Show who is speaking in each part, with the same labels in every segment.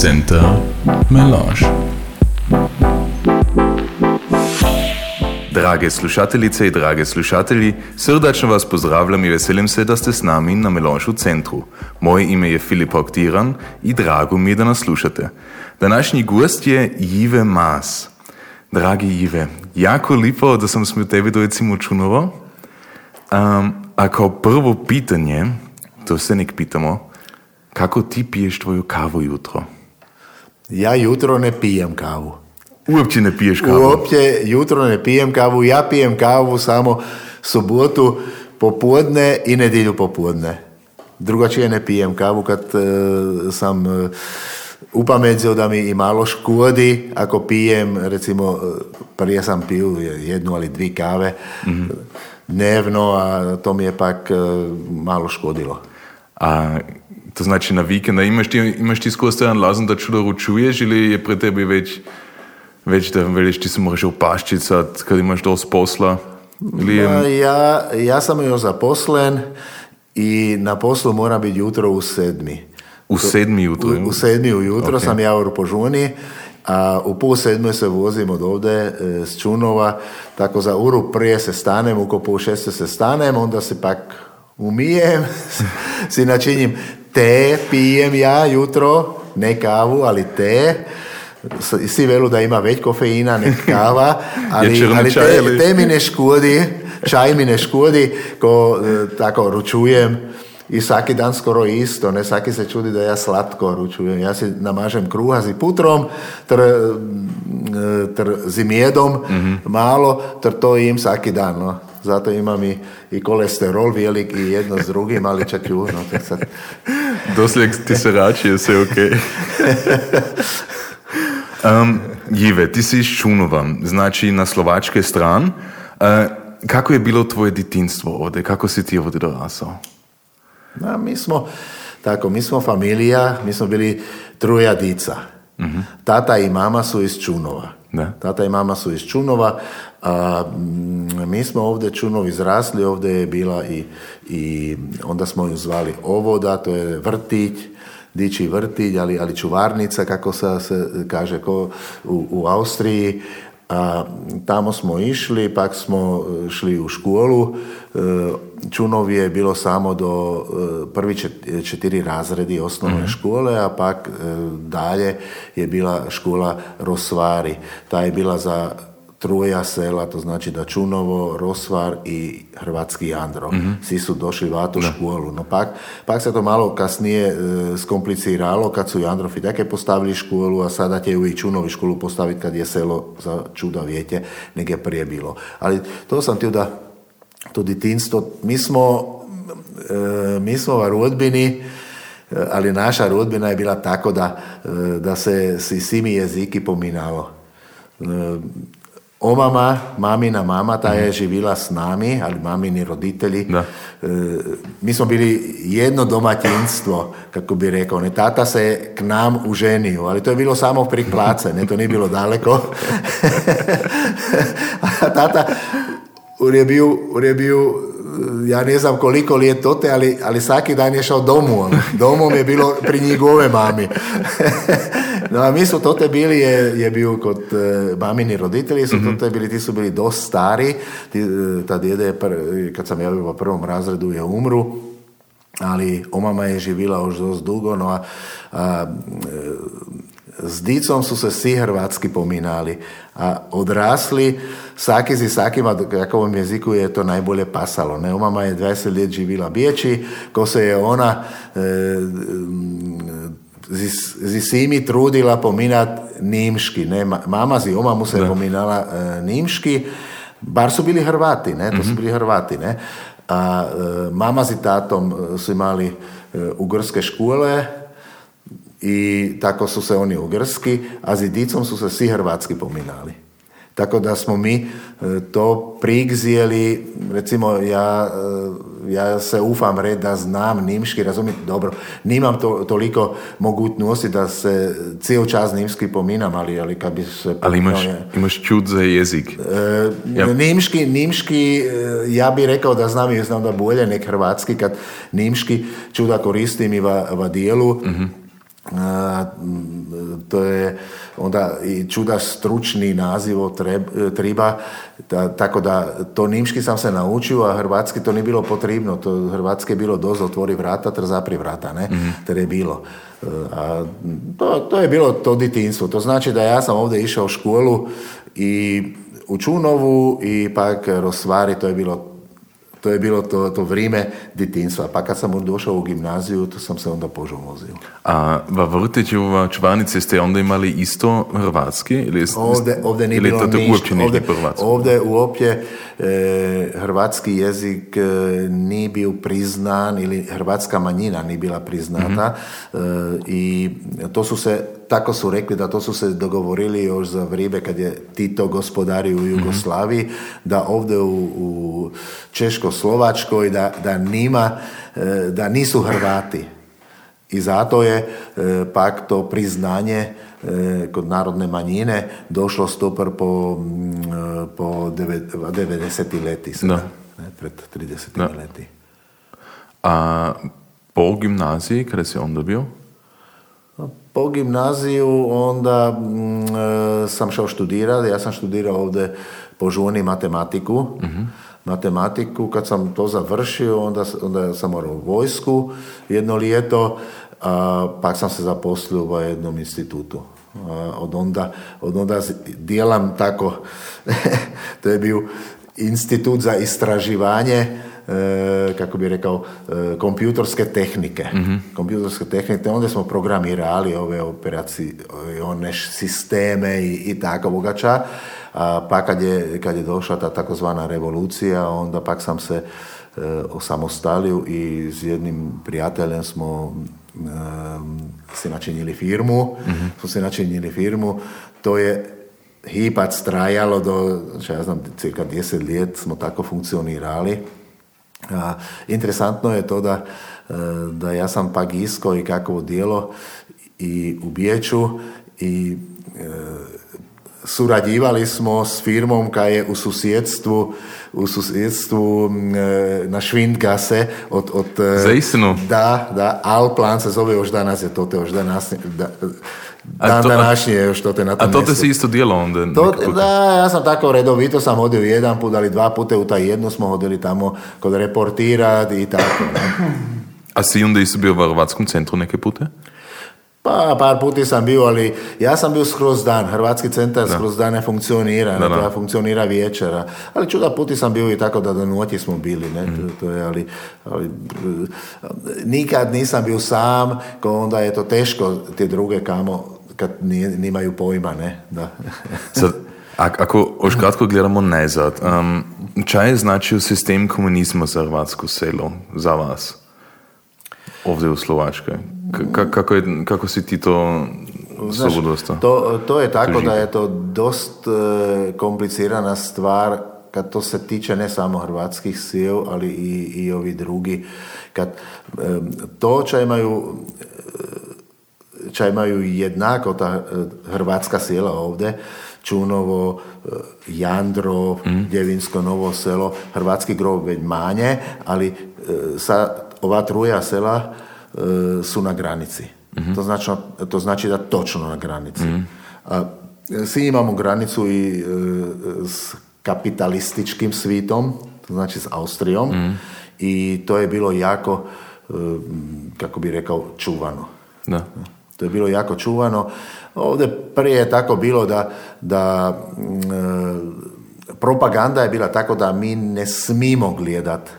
Speaker 1: Center Melange. Drage slušateljice i drage slušatelji, srdačno vas pozdravljam i veselim se da ste s nami na Melange centru. Moje ime je Filip Oktiran i drago mi je da nas slušate. Današnji gost je Jive Mas. Dragi Jive, jako lipo da sam smio tebi recimo čunovo. Um, a kao prvo pitanje, to se nek pitamo, kako ti piješ tvoju kavu jutro?
Speaker 2: Ja jutro ne pijem kavu.
Speaker 1: Uopće ne piješ kavu?
Speaker 2: Uopće jutro ne pijem kavu. Ja pijem kavu samo sobotu popodne i nedjelju popodne. Drugačije ne pijem kavu kad e, sam uh, upamedzio da mi i malo škodi ako pijem, recimo e, prije sam pio jednu ali dvi kave mm dnevno, a to mi je pak malo škodilo.
Speaker 1: A to znači na vikenda imaš ti, imaš ti skoro stojan lazen da čudo ručuješ ili je pre tebi već, već da veliš ti se moraš upaščicat kad imaš dost posla? Ili
Speaker 2: je... ja, ja sam još zaposlen i na poslu mora biti jutro u sedmi.
Speaker 1: U sedmi jutro?
Speaker 2: U, u sedmi ujutro okay. sam ja u Požuni, a u pol sedme se vozim od ovde e, s Čunova, tako za uru prije se stanem, oko pol šeste se stanem, onda se pak umijem, si načinim te, pijem ja jutro, ne kavu, ali te. Svi velu da ima već kofeina, ne kava, ali, ali te, te mi ne škodi, čaj mi ne škodi, ko e, tako ručujem i svaki dan skoro isto, ne svaki se čudi da ja slatko ručujem. Ja si namažem kruha z putrom, ter, e, ter zimjedom mm-hmm. malo, ter to im svaki dan. No zato imam i, i kolesterol velik i jedno s drugim, ali čak i uno. Sad...
Speaker 1: Doslije ti se rači, je sve ok. um, Jive, ti si iz Čunova, znači na slovačke stran. Uh, kako je bilo tvoje ditinstvo ovdje? Kako si ti ovdje dorasao?
Speaker 2: Na, mi smo, tako, mi smo familija, mi smo bili truja dica. uh Tata i mama su iz Čunova. Da. Tata i mama su iz Čunova, a mm, mi smo ovdje Čunovi izrasli, ovdje je bila i, i onda smo ju zvali Ovoda, to je vrtić, diči vrtilj, ali, ali čuvarnica, kako se, se kaže ko, u, u Austriji. A, tamo smo išli, pak smo e, šli u školu. E, Čunovi je bilo samo do e, prvi četiri razredi osnovne mhm. škole, a pak dalje je bila škola Rosvari. Ta je bila za troja sela, to znači da Čunovo, Rosvar i Hrvatski Andro. mm Svi su došli tu školu. No pak, pak se to malo kasnije e, skompliciralo kad su i Androfi take postavili školu, a sada će i Čunovi školu postaviti kad je selo za čuda vjetje, nego je prije bilo. Ali to sam htio da to ditinstvo, mi smo e, mi smo u rodbini e, ali naša rodbina je bila tako da, e, da se si svimi jeziki pominalo. Omama, mamina mama, ta je mhm. živila s nami, ali mamini roditelji. Da. E, mi smo bili jedno domaćinstvo, kako bi rekao. Ne, tata se k nam uženio, ali to je bilo samo pri place, ne, to nije bilo daleko. A tata je bio, je bio ja ne znam koliko li je tote, ali, ali svaki dan je šao domu. Domom je bilo pri njegove mami. no, a mi su tote bili, je, je bio kod e, mamini roditelji, su mm tote bili, ti su bili dosta stari. Ti, e, ta djede, je, kad sam ja u prvom razredu, je umru ali omama je živila još dosta dugo, no a, a s dicom su se svi hrvatski pominali, a odrasli saki z vsakima, kakovom jeziku je to najbolje pasalo. Ne? Mama je 20 let živila biječi, ko se je ona e, z vsemi trudila pominati nimški. Ne? Mama z oma mu se je pominala e, nimški, bar su bili Hrvati, ne? to su mhm. bili Hrvati. Ne? A e, mama z tatom su imali e, ugrske škole, i tako su se oni ugrski, a zidicom su se svi hrvatski pominali. Tako da smo mi e, to prigzijeli, recimo ja, e, ja se ufam red da znam nimški, razumijete, dobro, nimam to, toliko mogutnosti da se cijel čas nimški pominam, ali, ali kad bi se...
Speaker 1: Ali imaš, imaš čud za jezik.
Speaker 2: E, ja. Nimški, nimški, ja bih rekao da znam i znam da bolje nek hrvatski, kad nimški čuda koristim i va, va dijelu, mhm to je onda i čuda stručni naziv triba, tako da to nimški sam se naučio, a hrvatski to nije bilo potrebno, to hrvatski je bilo dozo otvori vrata, ter zapri vrata, ne, mm je bilo. A to, to je bilo to ditinstvo, to znači da ja sam ovdje išao u školu i u Čunovu i pak Rosvari, to je bilo to je bilo to, to vrijeme ditinstva. Pa kad sam došao u gimnaziju, to sam se onda požomozio.
Speaker 1: A va vrtiću, va čvanice ste onda imali isto hrvatski? Ili
Speaker 2: ovdje, ovdje nije bilo ništa. Ovdje, ovdje uopće hrvatski jezik e, nije bio priznan ili hrvatska manjina nije bila priznata mhm. e, i to su se tako su rekli da to su se dogovorili još za vrijeme kad je Tito gospodari u Jugoslaviji, da ovdje u, u Češko-Slovačkoj da, da, nima, e, da nisu Hrvati. I zato je e, pak to priznanje e, kod narodne manjine došlo stopar po, po 90. leti sada, ne, pred 30. leti.
Speaker 1: A po gimnaziji, kada si onda bio?
Speaker 2: Po gimnaziju onda mm, e, sam šao študirati, ja sam študirao ovdje po žuni matematiku. Mhm. Matematiku, kad sam to završio, onda, onda sam morao u vojsku jedno lijeto, a, pak sam se zaposlio u jednom institutu. od onda, od onda dijelam tako, to je bio institut za istraživanje kako bi rekao, e, kompjutorske tehnike. mm Kompjutorske tehnike, onda smo programirali ove operacije, one sisteme i, i tako bogača. A pa kad je, kad je došla ta takozvana revolucija, onda pak sam se e, osamostalio i s jednim prijateljem smo e, si načinili firmu, mm smo si načinili firmu, to je hipac trajalo do, ja znam, cirka 10 let smo tako funkcionirali a, interesantno je to da, e, da ja sam pak isko i kakvo dijelo i u Bijeću i e, surađivali smo s firmom koja je u susjedstvu u susjedstvu e, na Švindgase od, od
Speaker 1: Za istinu?
Speaker 2: Da, da, Alplan se zove još danas je to, te još danas da, dan to, današnji je još to te na
Speaker 1: tom A to te si isto dijelo onda?
Speaker 2: To, da, ja sam tako redovito sam hodio jedan put, ali dva puta u taj jednu smo hodili tamo kod reportirati i tako.
Speaker 1: A si onda isto bio u Hrvatskom centru neke pute?
Speaker 2: Pa, par puti sam bio, ali ja sam bio skroz dan. Hrvatski centar da. skroz dan ne funkcionira, da, ne, funkcionira večera. Ali čuda puti sam bio i tako da do noći smo bili, ne, mm. to, je, ali, ali, nikad nisam bio sam, ko onda je to teško te druge kamo kad nimaju pojma, ne, da.
Speaker 1: Sad, ako još kratko gledamo nazad, um, čaj je značio sistem komunizma za hrvatsko selo, za vas, ovdje u Slovačkoj? kako, je, kako si ti to Znaš,
Speaker 2: to, to je tako da je to dost e, komplicirana stvar kad to se tiče ne samo hrvatskih sil, ali i, i ovi drugi. Kad e, to ča imaju e, ča imaju jednako ta hrvatska sila ovdje, Čunovo, Jandro, mm. Ljevinsko, Novo selo, hrvatski grob već manje, ali sa ova truja sela E, su na granici. to, znači, to znači da točno na granici. A, svi imamo granicu i e, s kapitalističkim svitom, to znači s Austrijom, i to je bilo jako, e, kako bi rekao, čuvano. Da. To je bilo jako čuvano. Ovdje prije je tako bilo da, da propaganda je bila tako da mi ne smimo gledat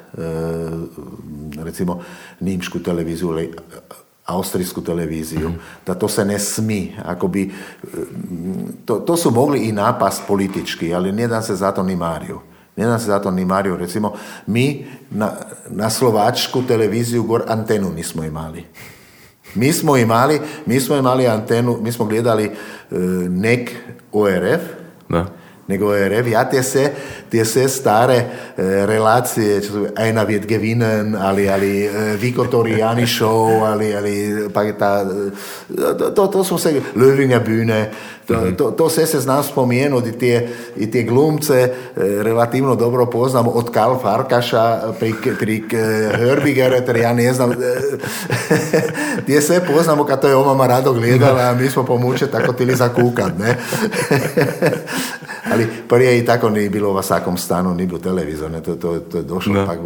Speaker 2: recimo nimšku televiziju ili austrijsku televiziju, da to se ne smi. Ako bi, to, to su mogli i napast politički, ali nijedan se zato ni mario. Nijedan se zato ni mario. Recimo, mi na, na slovačku televiziju gor antenu nismo imali. Mi smo imali, mi smo imali antenu, mi smo gledali uh, nek ORF, da. nego je rev, ja tie se, tie se staré e, relácie, čo sú aj na Viedgevinen, ali, ali e, Vikotori Jani Show, ali, ali pak tá, to, to, to sú sa Lövinga Bühne, to, mm-hmm. to, to se se znám spomienúť, i tie, i tie glumce e, relatívno dobro poznám od Karl Farkaša pri, pri e, Hörbigere, ktorý ja neznám. E, tie se poznám, kad to je oma ma rado gledala a my smo pomúče tako tili zakúkať, ne? Ali prije i tako nije bilo u svakom stanu, nije bilo televizor, ne? To, to, to je došlo da. pak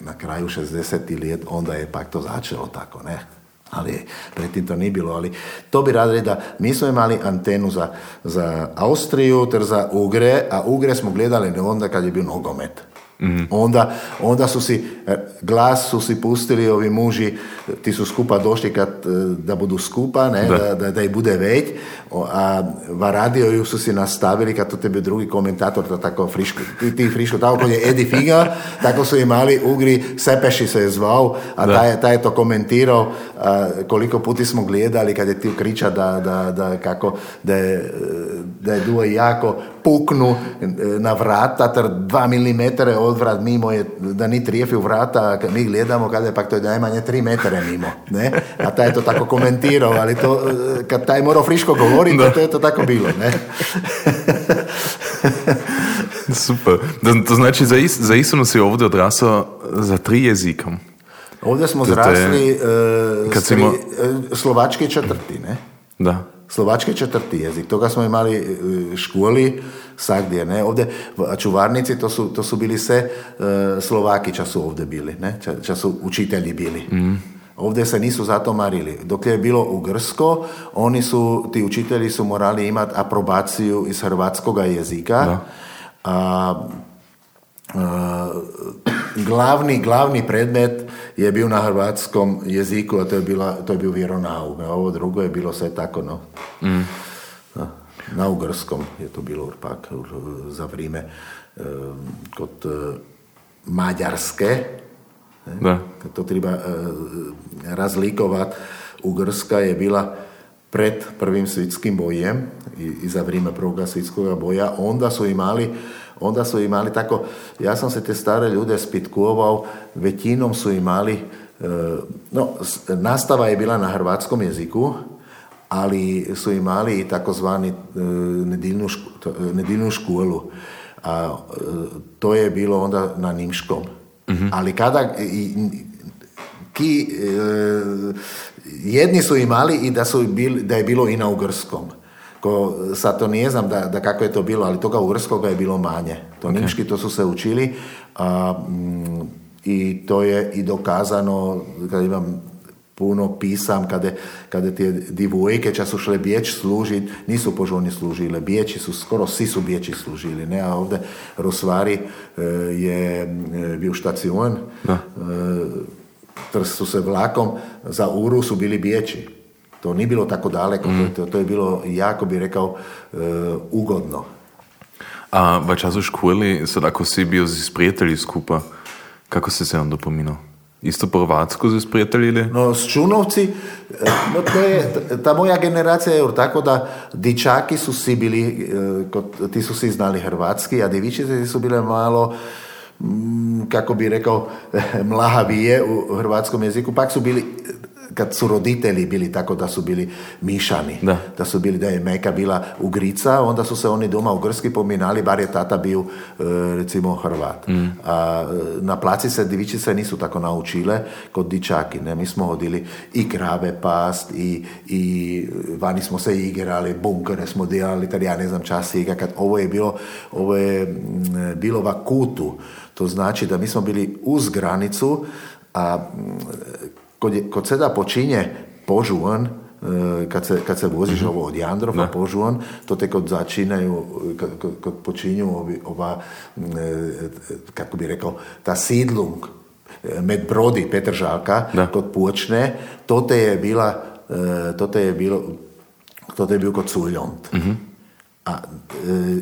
Speaker 2: na kraju 60. let, onda je pak to začelo tako, ne? Ali predtým to nije bilo, ali to bi radili da mi smo imali antenu za, za Austriju ter za Ugre, a Ugre smo gledali onda kad je bio nogomet. Mm-hmm. Onda, onda su si, e, glas su si pustili ovi muži, ti su skupa došli kad, e, da budu skupa, ne, da. Da, da, ih bude već, a va radio su si nastavili kad to tebi drugi komentator, to tako friško, ti, ti friško, tako je Edi Figa, tako su imali Ugri, Sepeši se je zvao, a taj, taj je to komentirao, a, koliko puti smo gledali kad je ti kriča da, da, da, kako, da je, da je duo jako puknu e, na vrata, ter dva milimetre odvrat mimo je, da ni trijefil vrata, kad mi gledamo kada je pak to je najmanje tri metre mimo, ne? A taj je to tako komentirao, ali to, e, kad taj morao friško govoriti, to je to tako bilo, ne?
Speaker 1: Super. To, to znači, za, ist, za istinu si ovdje odrasao za tri jezikom.
Speaker 2: Ovdje smo zrasli uh, tri, ima... slovački četvrti, ne?
Speaker 1: Da.
Speaker 2: Slovački četvrti jezik, toga smo imali u školi, sagdje, ne, ovdje, čuvarnici, to su, to su bili sve uh, Slovaki, ča su ovdje bili, ne, ča, ča su učitelji bili. Mm. Ovdje se nisu zato marili. Dok je bilo u Grsko, oni su, ti učitelji su morali imati aprobaciju iz hrvatskog jezika. Da. A, a, glavni, glavni predmet je bio na hrvatskom jeziku, a to je, bila, to je bio vjeronauk. Ovo drugo je bilo sve tako, no. Mm. Na ugrskom je to bilo pak za vrijeme kod e, Maďarske. Da. To treba e, razlikovati. Ugrska je bila pred prvim svjetskim bojem i, i za vrijeme prvog svjetskog boja, onda su imali onda su imali tako, ja sam se te stare ljude spitkovao, većinom su imali, e, no, nastava je bila na hrvatskom jeziku, ali su imali i takozvani e, nedjeljnu školu. A e, to je bilo onda na nimškom. Mhm. Ali kada ki, jedni su imali i da, su bili, da je bilo i na ugrskom. Ko, sad to nije znam da, da kako je to bilo, ali toga ugrskoga je bilo manje. To okay. nimški to su se učili a, mm, i to je i dokazano, kad imam puno pisam, kada, kada tie divojke, ča su šle biječ služit, nisu požoni služile, biječi su, skoro svi su biječi služili, ne, a ovdje Rosvari e, je e, bio štacion, e, su se vlakom, za Uru su bili biječi. To nije bilo tako daleko, mm. to, to je bilo jako bi rekao e, ugodno.
Speaker 1: A v času školi, sad ako si bio s prijatelji skupa, kako si se onda pominao? Isto po Hrvatsku se sprijateljili?
Speaker 2: No, s Čunovci, e, no to je, ta moja generacija je tako da dičaki su si bili, e, ti su si znali hrvatski, a divičice su bile malo, mm, kako bi rekao, mlahavije u hrvatskom jeziku, pak su bili kad su roditelji bili tako da su bili mišani, da, da su bili, da je Meka bila ugrica, onda su se oni doma u Grski pominali, bar je tata bio e, recimo Hrvat. Mm. A e, na placi se divičice nisu tako naučile kod dičaki, ne, mi smo hodili i krave past i, i vani smo se igrali, bunkere smo delali, tad ja ne znam čas igra, kad ovo je bilo, ovo je bilo va kutu, to znači da mi smo bili uz granicu, a kod, kod seda počinje požuvan, e, kad se, kad se voziš mm-hmm. ovo od Jandrofa, požuvan, to te kod začinaju, kad, kod počinju ovi, ova, e, kako bi rekao, ta sidlung, e, med brodi Petržalka, da. kod počne, to te je bila, to te je bilo, to te je bio kod Suljont. Mm-hmm. A,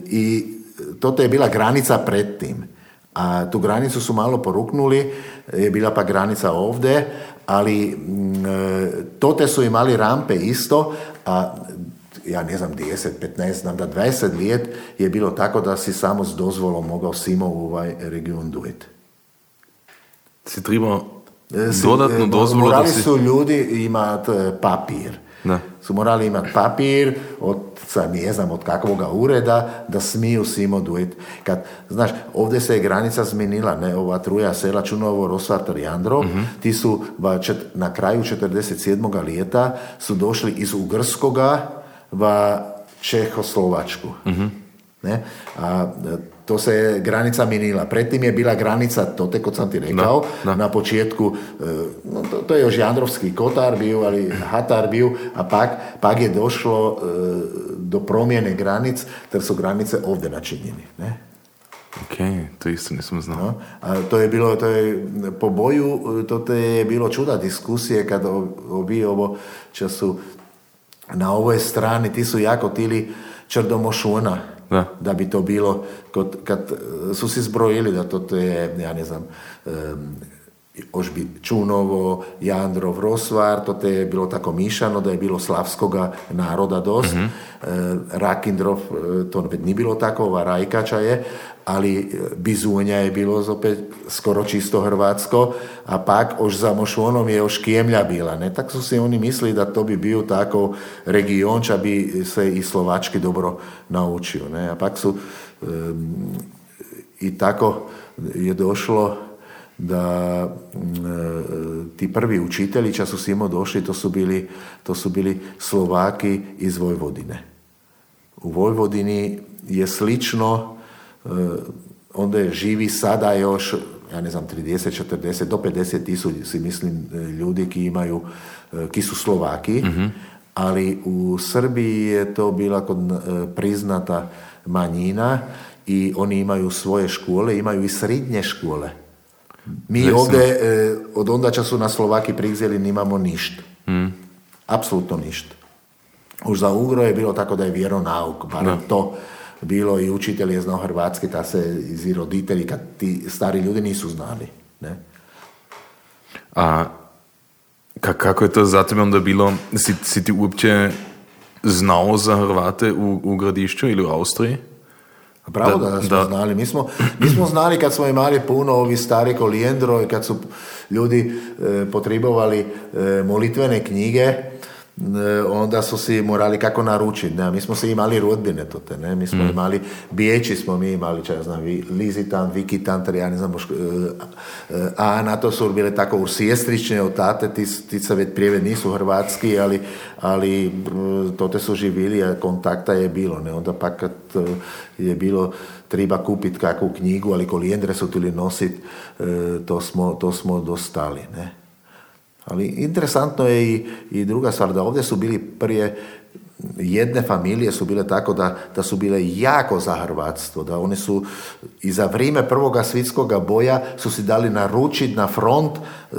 Speaker 2: I to te je bila granica pred tim. A tu granicu su malo poruknuli, je bila pa granica ovdje, ali mm, e, tote su imali rampe isto, a ja ne znam, 10, 15, znam da 20 let je bilo tako da si samo s dozvolom mogao simo u ovaj region dojeti.
Speaker 1: Si trebao dodatno dozvolu
Speaker 2: Morali su ljudi imati papir.
Speaker 1: Da.
Speaker 2: Su morali imati papir od, sad ne znam od kakvoga ureda da smiju simo dujet. Kad, znaš, ovdje se je granica zmenila, ne, ova truja sela Čunovo, Rosvartar, Jandro, ti su ba, čet, na kraju 47. lijeta su došli iz Ugrskoga v Čehoslovačku. Ne? A, to se je granica minila. Predtým je bila granica, to te kot sam ti rekao,
Speaker 1: Da, da.
Speaker 2: na početku, e, no, to, to je još Jandrovski kotar bio, ali Hatar bio, a pak, pak je došlo e, do promjene granic, ter su granice ovdje načinjeni. Ne?
Speaker 1: Ok, to isto nisam znao.
Speaker 2: No? A to je bilo, to je, po boju, to te je bilo čuda diskusije kad obi ovo, če su na ovoj strani, ti su jako tili črdomošuna,
Speaker 1: Da.
Speaker 2: da bi to bilo, kod, kad su si zbrojili da to, je, ja ne znam, Ožbi Čunovo, Jandrov, Rosvar, to je bilo tako mišano, da je bilo slavskoga naroda dost. E, Rakindrov, e, to opet nije bilo tako, ova Rajkača je, ali e, Bizunja je bilo zopet skoro čisto hrvatsko, a pak ož za Mošonom je još Kijemlja bila, ne? Tak su si oni mislili da to bi bio tako region, ča bi se i slovački dobro naučio, ne? A pak su em, i tako je došlo da mm, e, ti prvi učitelji, ča su simo došli, to su bili, to su bili Slovaki iz Vojvodine. U Vojvodini je slično, e, onda je živi sada još, ja ne znam, 30, 40, do 50 tisuća, si mislim, e, ljudi ki imaju, e, ki su Slovaki, ali u Srbiji je to bila kod, e, priznata manjina i oni imaju svoje škole, imaju i srednje škole. Mi
Speaker 1: Recimo?
Speaker 2: ovdje, e, od onda ča su na Slovaki prigzeli, nimamo ništa. Apsolutno ništa. Už za Ugro je bilo tako da je vjeronauk, barem to bilo i učitelj je znao hrvatski, ta se i roditelji, kad ti stari ljudi nisu znali. Ne?
Speaker 1: A ka, kako je to za tebe onda bilo? Si, si ti uopće znao za Hrvate u, u gradišću ili u Austriji?
Speaker 2: Pravo
Speaker 1: Da-
Speaker 2: da, smo
Speaker 1: da.
Speaker 2: znali. Mi smo, mi smo znali kad smo imali puno ovi stari kolijendro i kad su ljudi e, potrebovali e, molitvene knjige, onda su si morali kako naručiti. Ne? Mi smo se imali rodbine to te, ne? Mi smo imali, bijeći smo mi imali, če ja znam, Lizitan, Vikitan, ter ja ne znam, moško- e, e, a na to su bile tako ursjestrične od tate, ti, ti se već prijeve nisu hrvatski, ali, ali e, to te su živili, a kontakta je bilo, ne? Onda pa kad e, je bilo treba kupiti kakvu knjigu, ali kolijendre su tili nosit, e, to smo, to smo dostali, ne? Ali interesantno je i, i druga stvar, da ovdje su bili prije jedne familije su bile tako da, da su bile jako za hrvatstvo, da oni su i za vrijeme prvoga svjetskoga boja su si dali naručiti na front e, e,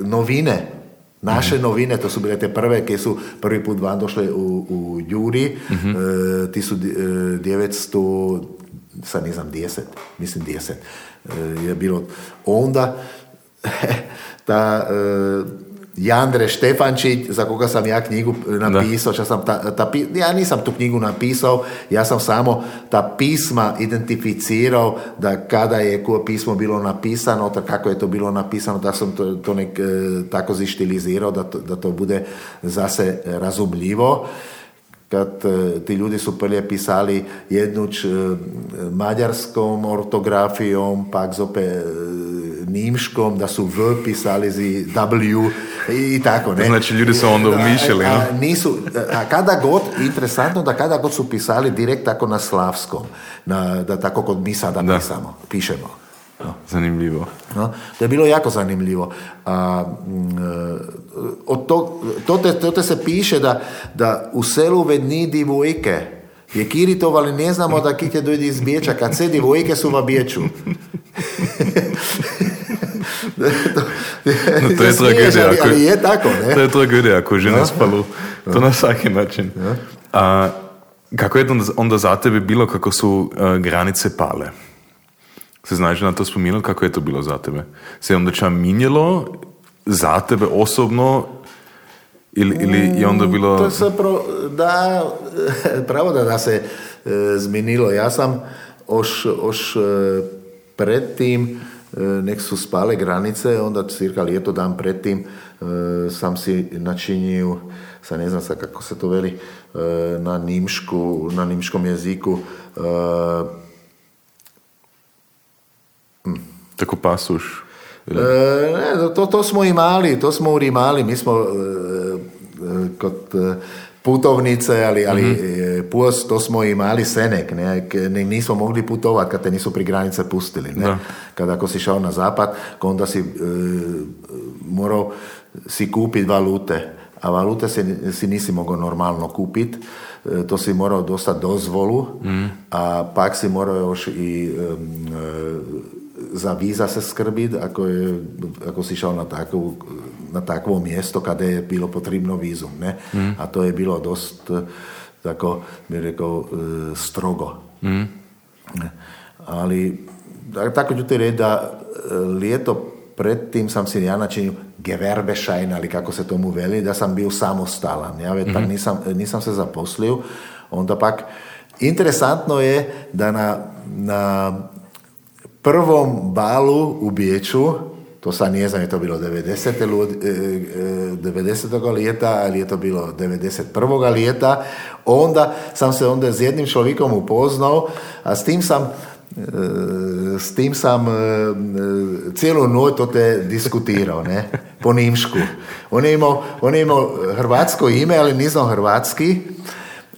Speaker 2: novine, naše novine, to su bile te prve, ki su prvi put van došle u, u Juri, e, ti su di- e, 900, sad ne znam, 10, mislim 10 e, je bilo. Onda ta e, Jandre Štefančić, za koga sam ja knjigu napisao, ča sam ta, ta, ja nisam tu knjigu napisao, ja sam samo ta pisma identificirao da kada je koje pismo bilo napisano, da kako je to bilo napisano, da sam to, to nek, e, tako zištilizirao da to, da to bude zase razumljivo kad e, ti ljudi su prije pisali jednuć e, mađarskom ortografijom, pak zopet e, nimškom, da su V pisali zi W i, tako, ne?
Speaker 1: Znači, ljudi su onda umišljali,
Speaker 2: A,
Speaker 1: no?
Speaker 2: a nisu, a kada god, interesantno da kada god su pisali direkt tako na slavskom, na, da tako kod mi sada
Speaker 1: Da.
Speaker 2: pisamo, pišemo. No.
Speaker 1: Zanimljivo.
Speaker 2: No, to je bilo jako zanimljivo. A, mm, e, od tog, to, te, to te se piše da, da u selu vedni divojke je Kiritov, ali ne znamo da kite dojde iz Biječa, kad se divojke su v Biječu.
Speaker 1: No, to je tragedija.
Speaker 2: ali,
Speaker 1: ako-
Speaker 2: ali je tako, ne?
Speaker 1: To je tragedija ako žene spalu. To na svaki način. A, kako je onda, za tebe bilo kako su e, granice pale? Se znaš na to spominjati kako je to bilo za tebe? Se je onda ča minjelo za tebe osobno Ili, ili je onda bilo...
Speaker 2: To se pro, da, pravda da se e, zmenilo. Ja sam oš, oš e, predtým, e, nek su spale granice, onda cirka ljeto dan predtým e, sam si načinio, sa ne znam sa kako se to veli, e, na nimšku, na nimškom jeziku e.
Speaker 1: Tako pasuš?
Speaker 2: E, ne, to, to smo imali, to smo urimali, mi smo e, e, kod putovnice, ali, ali mm-hmm. pus, to smo imali senek, ne, nismo mogli putovati kad te nisu pri granice pustili. Ne. Kad ako si šao na zapad, onda si e, morao si kupiti valute, a valute si, si nisi mogao normalno kupiti, to si morao dostati dozvolu, mm. a pak si morao još i e, za víza se skrbit, ako, je, ako si šel na, takovu, na takvo mjesto, kada je bilo potrebno vízum. Ne? Mm. A to je bilo dost, tako bi rekao, e, strogo. Mm. Ali, tako ću ti reći da e, lijeto predtým sam si ja načinil geverbešajn, ali kako se tomu veli, da sam bio samostalan. Ja mm-hmm. tak nisam, nisam se zaposlil. Onda pak, interesantno je da na, na prvom balu u Biječu, to sad nije znam je to bilo 90. 90. lijeta, ali je to bilo 91. lijeta, onda sam se onda s jednim čovjekom upoznao, a s tim sam e, s tim sam e, cijelu noć to te diskutirao, ne, po nimšku. On je imao, on je imao hrvatsko ime, ali nisam hrvatski,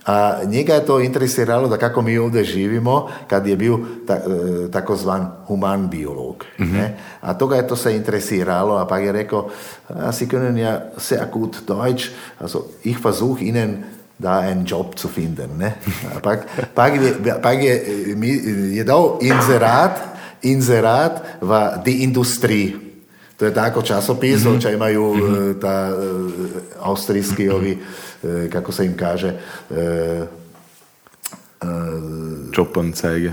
Speaker 2: a njega je to interesiralo da kako mi ovdje živimo kad je bio ta, e, takozvan human biolog. Mm-hmm. Ne? A toga je to se interesiralo, a pa je rekao, a si können ja sehr gut Deutsch, also ich versuch ihnen da einen Job zu finden. Ne? A pak, pak, je, pak je, mi, je dao inzerat, inzerat v die Industrie. To je tako časopis, mm-hmm. čo imaju mm-hmm. austrijskí ovi E, kako se im kaže,
Speaker 1: Čopanceige.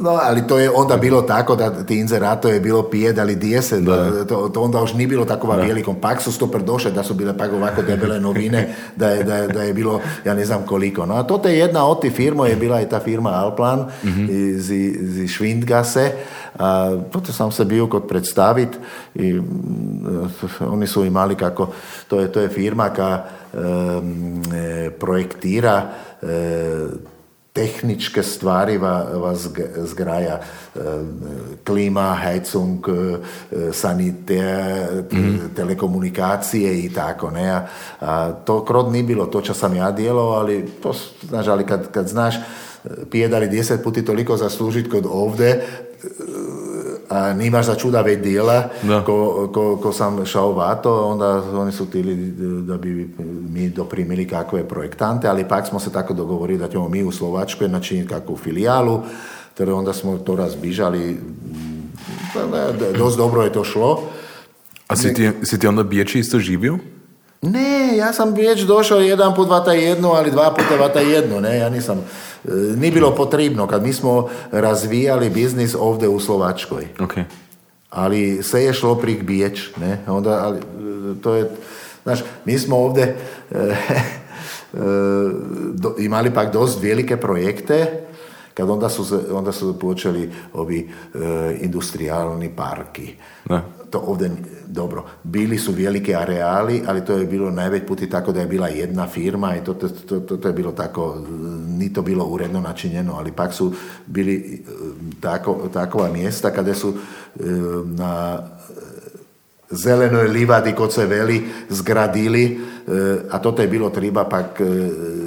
Speaker 2: No, ali to je onda bilo tako da ti inzerato je bilo pijed, ali dije se, to, to, onda už nije bilo takova velikom paksu, sto došle da su bile pak ovako debele novine, da je, da, da je bilo, ja ne znam koliko. No, a to je jedna od tih firma je bila i ta firma Alplan mm-hmm. iz, iz Švindgase, a potom sam se bio kod predstavit i mm, oni su imali kako, to je, to je firma ka e, projektira e, tehničke stvari va, va zgraja e, klima, Heizung, e, sanitär, mm-hmm. telekomunikacije i tako. Ne? A, to krod nije bilo to čo sam ja dijelo, ali to, znaš, ali kad, kad znaš pijedali deset puti toliko zaslužiti kod ovde, nimaš za čuda već dijela, ko, ko, ko, sam šao vato, onda oni su htjeli da bi mi doprimili kakve projektante, ali pak smo se tako dogovorili da ćemo mi u Slovačkoj načiniti kakvu filijalu, ter onda smo to razbižali, dosta dobro je to šlo.
Speaker 1: A si ti, si ti onda Biječi isto živio?
Speaker 2: Ne, ja sam već došao jedan put vata jednu, ali dva puta vata jednu, ne, ja nisam, e, nije bilo potrebno kad mi smo razvijali biznis ovdje u Slovačkoj.
Speaker 1: Okay.
Speaker 2: Ali sve je šlo prik Bijeć, ne, onda, ali, e, to je, znaš, mi smo ovdje e, imali pak dost velike projekte, kad onda su, onda su počeli ovi industrijalni parki. Ne to ovdje dobro. Bili su velike areali, ali to je bilo najveć puti tako da je bila jedna firma i to, to, to, to je bilo tako, ni to bilo uredno načinjeno, ali pak su bili e, tako, takova mjesta kada su e, na zelenoj livadi, kod se veli, zgradili, e, a toto je bilo treba pak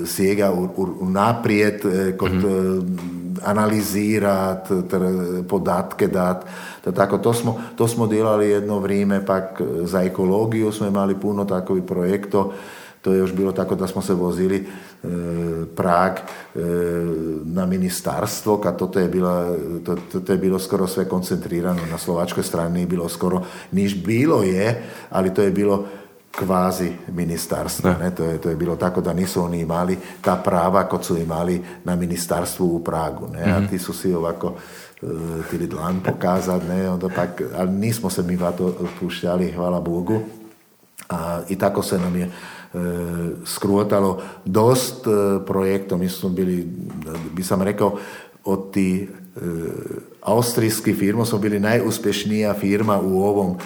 Speaker 2: sjega u, u naprijed, kod mm-hmm analizirati, podatke dati. Tako, to smo, to smo delali jedno vrijeme, pak za ekologiju smo imali puno takovih projektov, to je još bilo tako da smo se vozili e, Prag e, na ministarstvo, kad to je, bila, to, to je bilo skoro sve koncentrirano na slovačkoj strani, bilo skoro, niš bilo je, ali to je bilo kvazi ministarstvo. Ne? To, je, to je bilo tako da nisu oni imali ta prava kot su imali na ministarstvu u Pragu. Ne? A mhm. ti su si ovako uh, htjeli dlan pokazati, ne? Onda pak, ali nismo se mi vato puštjali, hvala Bogu. A i tako se nam je e, skruotalo dost e, projektom. Mi smo bili, bi sam rekao, od ti e, austrijskih firma smo bili najuspješnija firma u ovom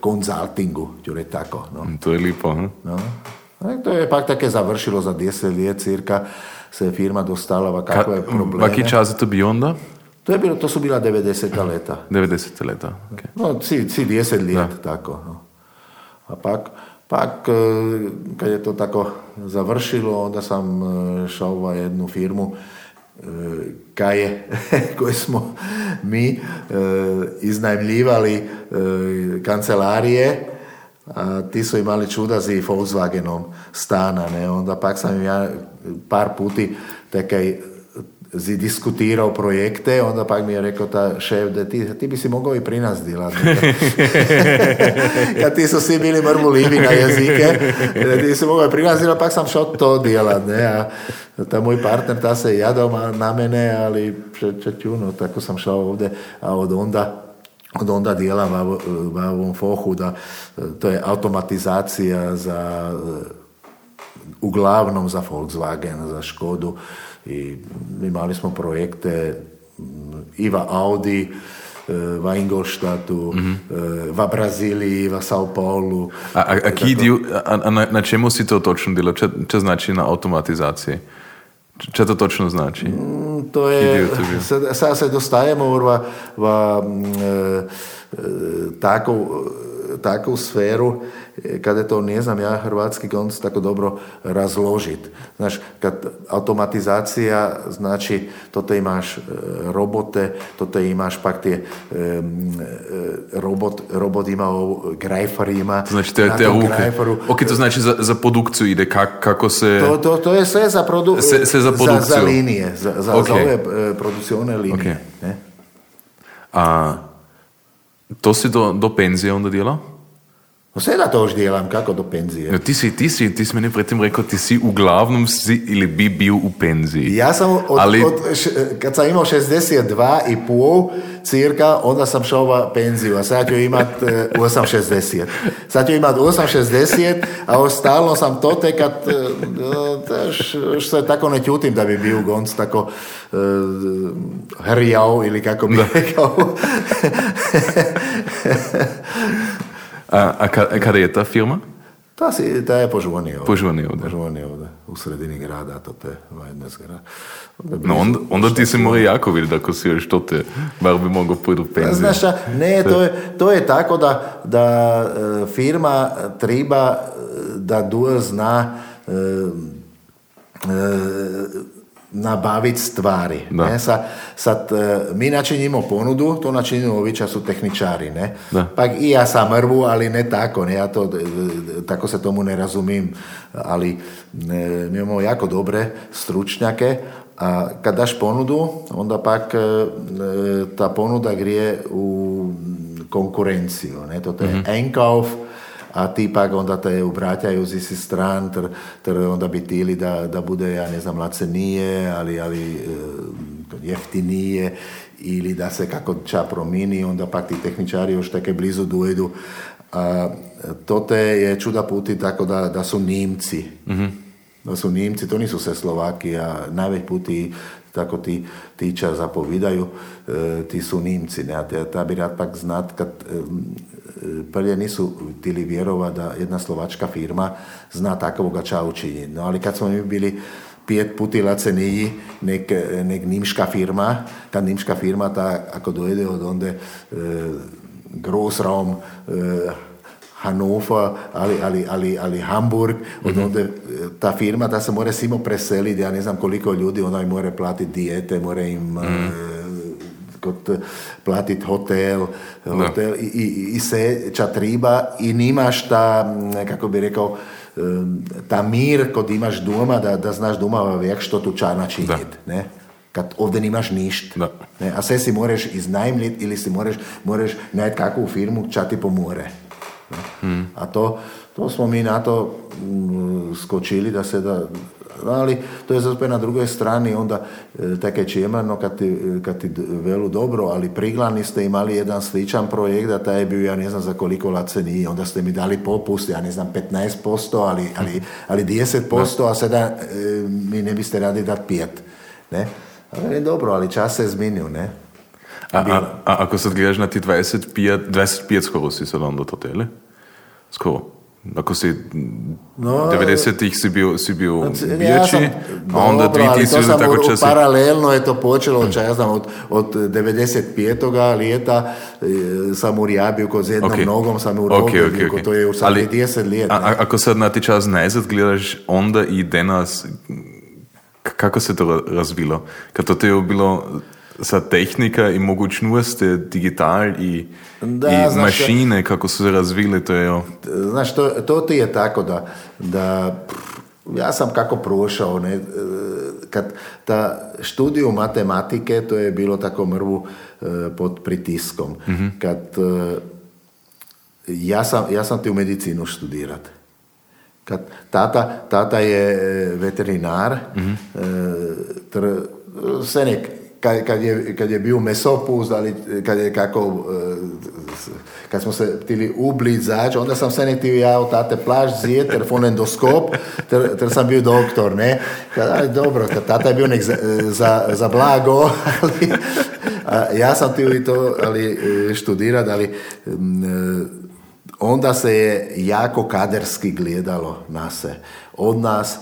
Speaker 2: konzultingu, ću reći tako. No.
Speaker 1: To je lipo. Hm?
Speaker 2: No. To je pak také završilo za 10 let cirka, se je firma dostala kakve Ka, probleme.
Speaker 1: Kaki čas je to bio onda?
Speaker 2: To, je bilo, to su bila 90. leta.
Speaker 1: 90. leta, okay.
Speaker 2: No, si, si 10 let, tako. No. A pak, pak, e, kad je to tako završilo, onda sam e, šao u jednu firmu, e, kaje koje smo mi iznajmljivali kancelarije, a ti su imali čudazi Volkswagenom stana, ne, onda pak sam ja par puti tekaj diskutirao projekte, onda pak mi je rekao ta šef da ti, ti bi si mogao i pri nas dilat. Kad ti su svi bili mrmulivi na jezike, da ti si mogao i pri nas dilat, pak sam šao to dijelat. Ne? A ta moj partner ta se jadao na mene, ali četjuno, tako sam šao ovdje, a od onda od onda dijela v, ovom fohu da to je automatizacija za uglavnom za Volkswagen, za Škodu i imali smo projekte i v Audi, v Ingolštatu, mm-hmm. v Brazílii, v São Paulo.
Speaker 1: A, a, a, dio, a, a na, na čemu si to točno dělal? Čo, čo značí na automatizácii? Čo to točno značí?
Speaker 2: Mm, to je, sa, sa dostajemo v, v, v e, e, takou, takou sféru, kada to ne znam ja hrvatski konc tako dobro razložiti. Znaš, kad automatizacija znači to te imaš e, robote, to te imaš pak ti e, robot, robot ima grajfar ima.
Speaker 1: Znači te, te ruke. Ok, to znači za, za produkciju ide, kak, kako se...
Speaker 2: To, to, to je sve za, produ...
Speaker 1: se, sve za produkciju.
Speaker 2: Za, za linije, za, za, okay. za ove e, produkcione linije. Okay. Ne?
Speaker 1: A to si do, do penzije onda djelao?
Speaker 2: No seveda to už delam, kako do penzije.
Speaker 1: No, ti, si, ti, si, ti si meni predtem rekel, ti si v glavnem si ili bi bil v penziji.
Speaker 2: Ja sam, od, Ali... od, kad sam imao 62 i pol cirka, onda sam šao v penziju, a sad ću imat 860. Sad ću imat 860, a ostalo sam to te kad uh, se tako ne čutim da bi bio gonc tako uh, hrjao ili kako bi rekao.
Speaker 1: A, a, a kada je ta firma?
Speaker 2: Ta, si, ta je požuvani ovdje.
Speaker 1: Požuvani ovdje.
Speaker 2: Požuvani ovdje, u sredini grada, to te jedna zgrada.
Speaker 1: No onda, onda ti se mora jako vidjeti ako si još to te, bar bi mogao pojeti u penziju.
Speaker 2: Znaš šta, ne, to je, to je tako da, da e, firma treba e, da duo zna e, nabaviti stvari. Ne? Sa, sad, e, mi načinimo ponudu, to načinimo su tehničari. Ne? Pa i ja sam mrvu, ali ne tako. Ne? Ja to, e, tako se tomu ne razumim. Ali ne, mi imamo jako dobre stručnjake, a kad daš ponudu, onda pak e, ta ponuda grije u konkurenciju. Ne? To je mm a ti pak onda te ubraćaju z isi stran, ter, ter onda bi tili da, da bude, ja ne znam, nije, ali, ali e, jeftinije ili da se kako ča promini, onda pak ti tehničari još take blizu dojedu. A, to te je čuda puti tako da, da su Nimci. mm Da su Nimci, to nisu se Slovaki, a najveć puti tako ti tiča zapovidaju, e, ti su Nimci. Ne? A ta bi rad pak znat kad e, prije nisu tili vjerova da jedna slovačka firma zna takvoga ča učiniti. No, ali kad smo mi bili pet puti laceniji nek, nek nimška firma, ta nimška firma, ta, ako dojde od onde e, Großraum, e, Hannover ali, ali, ali, ali Hamburg, od mm-hmm. onde ta firma da se mora svimo preseliti, ja ne znam koliko ljudi, ona im mora platiti dijete, mora im mm-hmm. Kot eh, platiti hotel, hotel i, i, i se ča triba i nimaš ta, mm, kako bi rekao, ta mir kod imaš doma, da, da znaš doma vek što tu ča načiniti. Ne? Kad ovdje nimaš ništa. Ne? A sve si moraš iznajmljiti ili si moraš, moraš najti kakvu firmu ča ti pomore. Ne? A to, to smo mi na to mm, skočili da se da ali to je zato na drugoj strani onda e, také čemano kad ti, kad ti velu dobro, ali priglani ste imali jedan sličan projekt, da taj je bio, ja ne znam za koliko laceniji, onda ste mi dali popust, ja ne znam 15%, ali, ali, ali 10%, a sada e, mi ne biste radi dat pijet. Ne? Ali dobro, ali čas se zminil, ne?
Speaker 1: A, a, a ako sad gledaš na ti 25, 25 skoro si onda to tele? Skoro. Ako si no, 90-ih si bio, si bio
Speaker 2: ja
Speaker 1: a onda
Speaker 2: dobro, ali
Speaker 1: 2000
Speaker 2: to sam
Speaker 1: tako časi.
Speaker 2: paralelno je to počelo, ča ja znam, od, od 95. lijeta e, sam u Rijabiju kod jednom
Speaker 1: Ok.
Speaker 2: nogom, sam u
Speaker 1: Ok,
Speaker 2: Rogovlju,
Speaker 1: ok, ok.
Speaker 2: to je u sad
Speaker 1: Ali-
Speaker 2: 10 lijeta.
Speaker 1: A, ako sad na ti čas nazad gledaš onda i danas, kako se to ra- razvilo? Kad to je bilo sa tehnika i mogućnosti digital i,
Speaker 2: Da,
Speaker 1: i
Speaker 2: znaš,
Speaker 1: mašine kako su se razvile, to je...
Speaker 2: Znaš, to, to ti je tako da, da ja sam kako prošao, ne, e, kad ta studiju matematike, to je bilo tako mrvu e, pod pritiskom. Kad e, ja sam, ja sam ti u medicinu študirat. Kad tata, tata je veterinar, e, tr, Senek, kad, kad, je, kad je bio mesopust, ali kad je kako, e, kad smo se htjeli ublit zaći, onda sam se ne htio ja tate plaž zijet, ter fonendoskop, ter, ter sam bio doktor, ne? Kad, aj, dobro, kad tata je bio nek za, za, za blago, ali a, ja sam htio i to ali, e, študirat, ali m, e, onda se je jako kaderski gledalo na se. Od nas,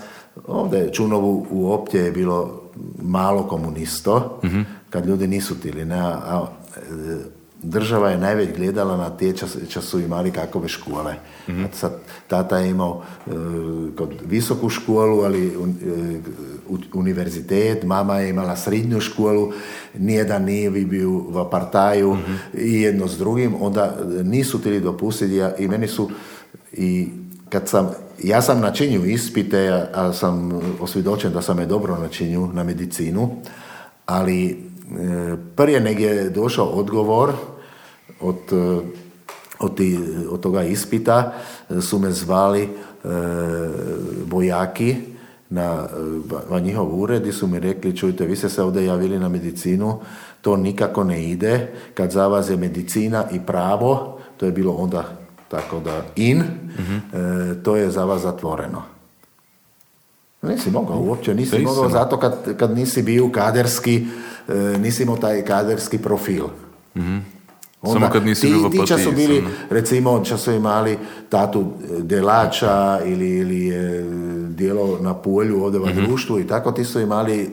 Speaker 2: ovdje Čunovu u je bilo malo komunisto, kad ljudi nisu tili. Ne, a, a, država je najveć gledala na te čas, su imali kakove škole. A Sad, tata je imao e, kod visoku školu, ali un- e, univerzitet, mama je imala srednju školu, nijedan nije bio u apartaju i jedno s drugim, onda nisu tili dopustiti i meni su i kad sam, ja sam načinju ispite, a, a sam osvjedočen da sam je dobro načinju na medicinu, ali e, prije nego je došao odgovor od, e, od, ti- od toga ispita su me zvali vojaki na, e, va- na njihov ured i su mi rekli, čujte, vi ste se ovdje javili na medicinu, to nikako ne ide, kad za medicina i pravo, to je bilo onda tako da in, e, to je za vas zatvoreno. Nisi mogao uopće, nisi mogao zato kad, kad nisi bio kaderski, e, nisi imao taj kaderski profil.
Speaker 1: Samo kad nisi
Speaker 2: ti, ti su bili,
Speaker 1: samo.
Speaker 2: recimo, ča su imali tatu e, delača ili, ili je dijelo na polju ovdje u društvu i tako, ti su imali,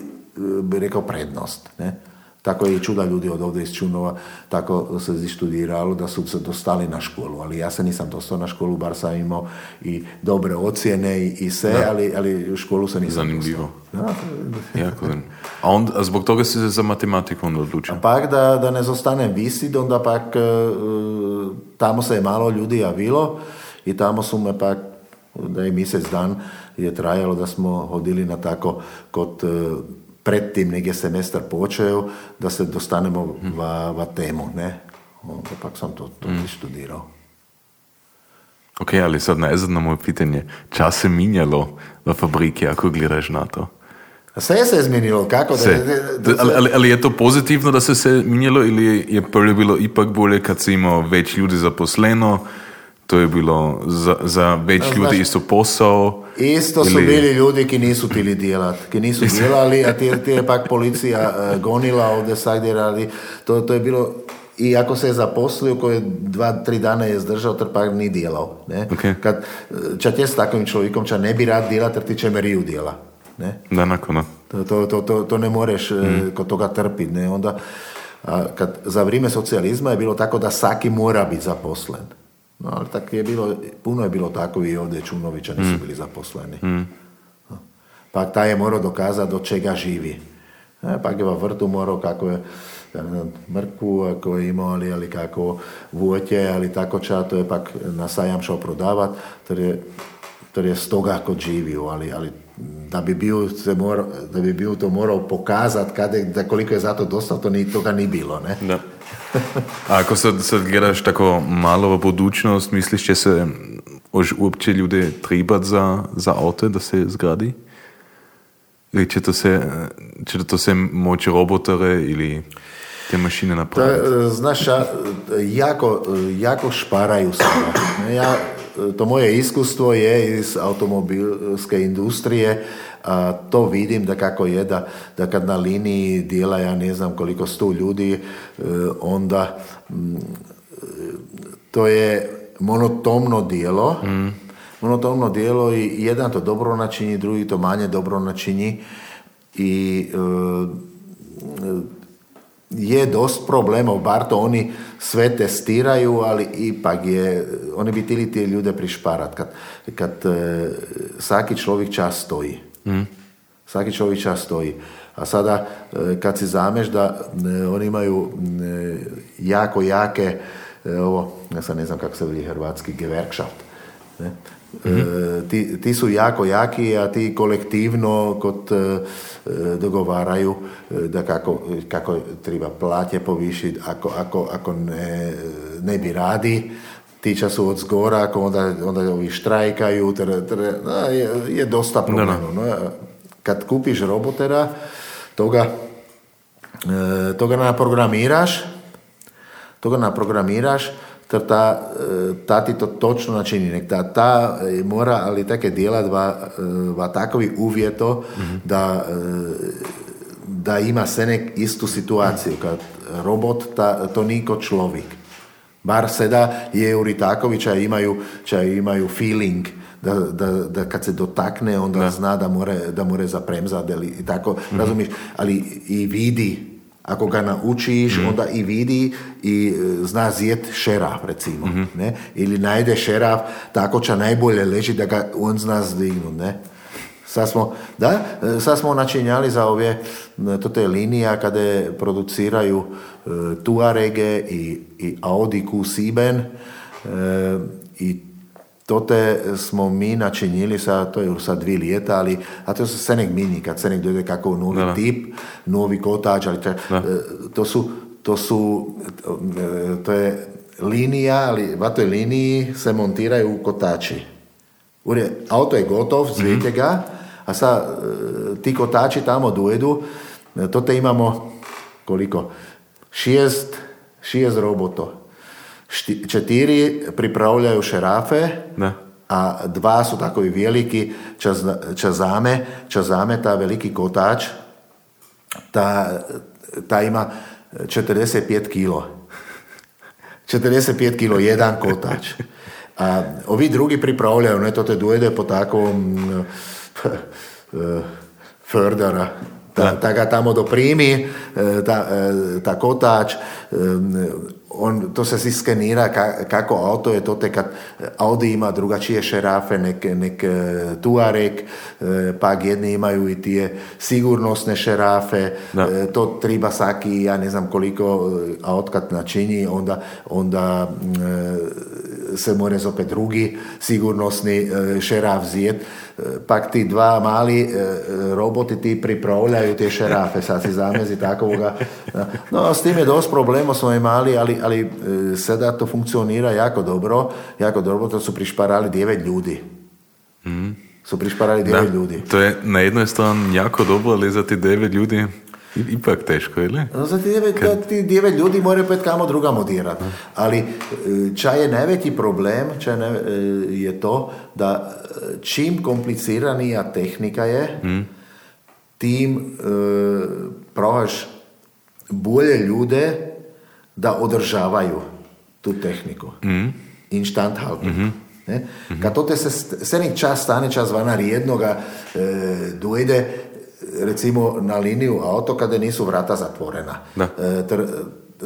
Speaker 2: bi rekao, prednost. Ne? Tako je i čuda ljudi od ovdje iz Čunova, tako se studiralo da su se dostali na školu, ali ja se nisam dostao na školu, bar sam imao i dobre ocjene i, i sve, ali, ali u školu se nisam
Speaker 1: Zanimljivo.
Speaker 2: dostao. Da,
Speaker 1: Jako. A, onda, a zbog toga si se za matematiku onda odlučio?
Speaker 2: Pak da, da ne zostanem visit, onda pak e, tamo se je malo ljudi javilo i tamo su me pak, da je mjesec dan je trajalo da smo hodili na tako kod e, pred tim negdje semestar počeo da se dostanemo va, va temu, ne? Onda pak sam to, to i študirao.
Speaker 1: Ok, ali sad na moje pitanje. Čas se minjalo v fabriki, ako gledaš na to?
Speaker 2: Sve se je zmenilo, kako da...
Speaker 1: Se.
Speaker 2: da- da-
Speaker 1: Ali, ali, ali je to pozitivno, da se se minjalo ili je prvo bilo ipak bolje kad si imao več ljudi zaposleno, to je bilo za, za več
Speaker 2: A,
Speaker 1: ljudi
Speaker 2: znaš-
Speaker 1: isto posao?
Speaker 2: Isto su
Speaker 1: Ili-
Speaker 2: bili ljudi ki nisu tili djelat, ki nisu djelali, a ti, ti je pak policija e, gonila ovdje sagdje radi. To, to je bilo, i ako se je zaposlio, koji je dva, tri dana je zdržao, ter pak ni djelao. Ne?
Speaker 1: Ok.
Speaker 2: Kad, e, ča tje s takvim čovjekom, ča ne bi rad djelat, jer ti će meriju djela. Ne?
Speaker 1: Da, nakon.
Speaker 2: To, to, to, to, ne moreš e, kod toga trpit. Ne? Onda, a, kad, za vrijeme socijalizma je bilo tako da svaki mora biti zaposlen. No, ali tak je bilo, puno je bilo tako i ovdje Čunovića nisu bili zaposleni. Pa taj je morao dokazati od čega živi. E, pak je va vrtu morao kako je ja ne znam, mrkvu ako je imao, ali, ali kako voće, ali tako ča, to je pak na sajam šao prodavat, to je, to je stoga kod živio, ali, ali da bi bio, se morao, da bi bio to morao pokazat kada, da koliko je zato dostao, to ni, toga ni bilo, ne?
Speaker 1: Da. A ako sa, sa gledaš tako malo v budućnost, misliš, že se už uopće ljude trýbať za, za auto, da se zgradi? Ili će to se, će to se moći robotore ili te mašine napraviti?
Speaker 2: To, znaš, jako, jako šparaju sada. Ja, to moje iskustvo je iz automobilske industrije, a to vidim da kako je da, da kad na liniji dijela ja ne znam koliko sto ljudi, e, onda to je monotomno dijelo, mm. monotomno dijelo i jedan to dobro načini, drugi to manje dobro načini i e, je dost problema, bar to oni sve testiraju, ali ipak je, oni bi tili te ljude prišparat kad, kad e, svaki čovjek čas stoji. Mm. Svaki čovjek čas stoji. A sada e, kad si zameš da e, oni imaju jako jake ovo, ja sad ne znam kako se veli hrvatski, gewerkschaft. Ne? Mm-hmm. ti, ti, su jako jaki, a ti kolektivno kod dogovaraju da kako, kako treba platje povišiti, ako, ako, ako ne, ne bi radi, ti su od zgora, ako onda, onda ovi štrajkaju, je, je dosta problema. No, kad kupiš robotera, toga, toga naprogramiraš, toga naprogramiraš, ter ta, ta ti to točno načini. Nek ta, ta mora ali djelati va, va takový uvjeto mm-hmm. da, da ima senek istu situaciju. Kad robot, ta, to niko človik. Bar seda je Euri Takovića imaju, ča imaju feeling da, da, da kad se dotakne onda da. zna da more, da more zapremzati i tako, mm-hmm. razumiješ, ali i vidi ako ga naučiš, mm onda i vidi i e, zna zjet šeraf, recimo. mm Ne? Ili najde šeraf, tako će najbolje leži da ga on zna zdignut. Ne? Sad smo, da, e, sad smo načinjali za ove to te linija kada produciraju e, Tuarege i, i Audi Q7 e, i to te smo mi načinili sa, to je sad dvije lijeta, ali, a to su Senek Mini, kad Senek dojde kako novi da, tip, novi kotač, ali e, to su, to su, to je linija, ali va toj liniji se montiraju kotači. Auto je gotov, zvijete mhm. ga, a sad e, ti kotači tamo dojedu, e, to te imamo koliko? Šest, šest roboto. Četiri pripravljaju šerafe, a dva su takovi veliki, čazame, čazame ta veliki kotač, ta, ta ima 45 kilo. 45 kilo jedan kotač. A ovi drugi pripravljaju, ne, to te dojede po takvom Fördera, da, da ga tamo doprimi, ta, ta kotač, on, to se si skenira kako auto je to te kad Audi ima drugačije šerafe, nek, nek Tuareg, pak jedni imaju i tije sigurnosne šerafe, to treba saki, ja ne znam koliko aut kad načini, onda, onda se more zopet drugi sigurnosni šeraf zjet, pak ti dva mali roboti ti pripravljaju te šerafe, sad si zamezi takovoga. No, s tim je dosta problema smo imali, ali, ali e, sada to funkcionira jako dobro, jako dobro, to su prišparali devet ljudi. Mm. Su prišparali devet ljudi.
Speaker 1: To je na jednoj strani jako dobro, ali za ti devet ljudi ipak teško, ili?
Speaker 2: No, za ti devet, Kad... ti devet ljudi moraju pet kamo druga modirati. Ali e, čaj je najveći problem čaj ne, e, je to da čim kompliciranija tehnika je, mm. tim uh, provaš bolje ljude da održavaju tu tehniku. Mm. Instant halting. Mm-hmm. Ne? Mm-hmm. Kad to te se, se čas stane čas vana jednoga e, dojde recimo na liniju auto kada nisu vrata zatvorena. Da. E, tr,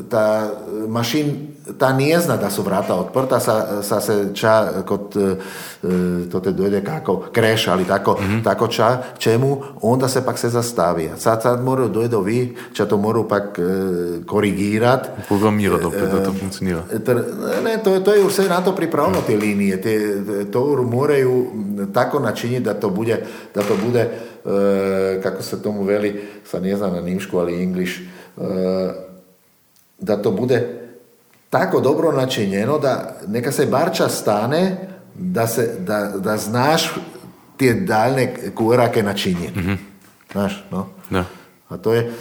Speaker 2: ta mašin, ta nije zna da su vrata otprta, sa, sa se ča kod e, to te dojde kako kreš, ali tako, mm-hmm. tako ča, čemu, onda se pak se zastavi. Sad, sad moraju dojde vi, ča to moraju pak e, korigirat.
Speaker 1: Programirati opet, da to e, funkcionira.
Speaker 2: Ne, to, to je vse na to pripravno te linije, te, to moraju tako načiniti da to bude, da to bude e, kako se tomu veli, sad ne znam na nimšku, ali english, e, da to bude tako dobro načinjeno da neka se barča stane da, se, da, da znaš te daljne korake načinjeni. mm Znaš, no?
Speaker 1: Da.
Speaker 2: A to je,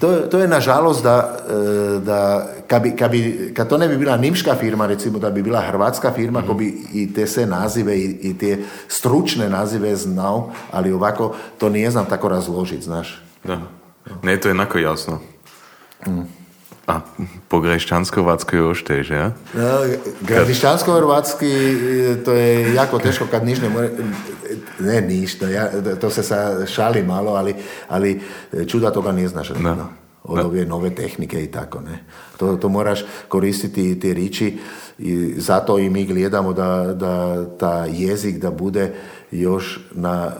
Speaker 2: to, to je nažalost da, e, da kad, bi, kad, bi, kad to ne bi bila nimška firma, recimo da bi bila hrvatska firma, mm ko bi i te sve nazive i, i te stručne nazive znao, ali ovako to nije znam tako razložiti, znaš.
Speaker 1: Da. Ne, to je jednako jasno. Mm. A po grešćansko-hrvatskoj još teže, ja?
Speaker 2: No, grešćansko-hrvatski to je jako teško kad niš ne more, ne ništa, ja, to se sa šali malo, ali, ali čuda toga nije znaš. No. Od ove nove tehnike i tako, ne. To, to moraš koristiti te riči i zato i mi gledamo da, da ta jezik da bude još na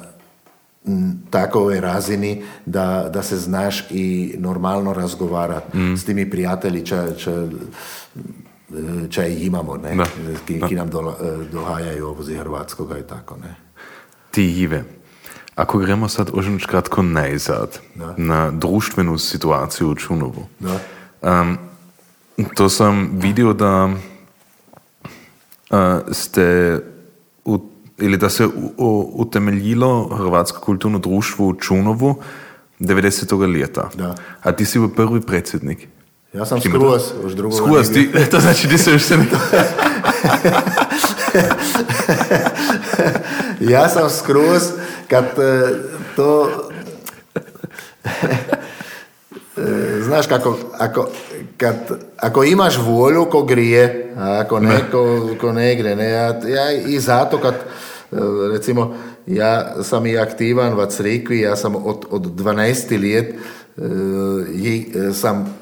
Speaker 2: takove razini da, da se znaš i normalno razgovarati mm. s timi prijatelji če, če, če ih imamo, ne? Da. Ki, ki nam do, dohajaju ovozi Hrvatskoga i tako, ne.
Speaker 1: Ti Ive, ako gremo sad ožnič kratko najzad da. na društvenu situaciju u Čunovu, da. Um, to sam vidio da uh, ste u ili da se utemeljilo Hrvatsko kulturno društvo u Čunovu 90. leta.
Speaker 2: Da.
Speaker 1: A ti si bio prvi predsjednik.
Speaker 2: Ja sam skroz, još drugo.
Speaker 1: Skroz, ti, to znači ti se još se ne...
Speaker 2: ja sam skroz, kad e, to... E, znaš kako, ako, kad, ako imaš volju ko grije, a ako ne, ko, ko ne gre, ne, ja, ja i zato kad recimo ja sam i aktivan v crkvi, ja sam od, od 12 let uh, sam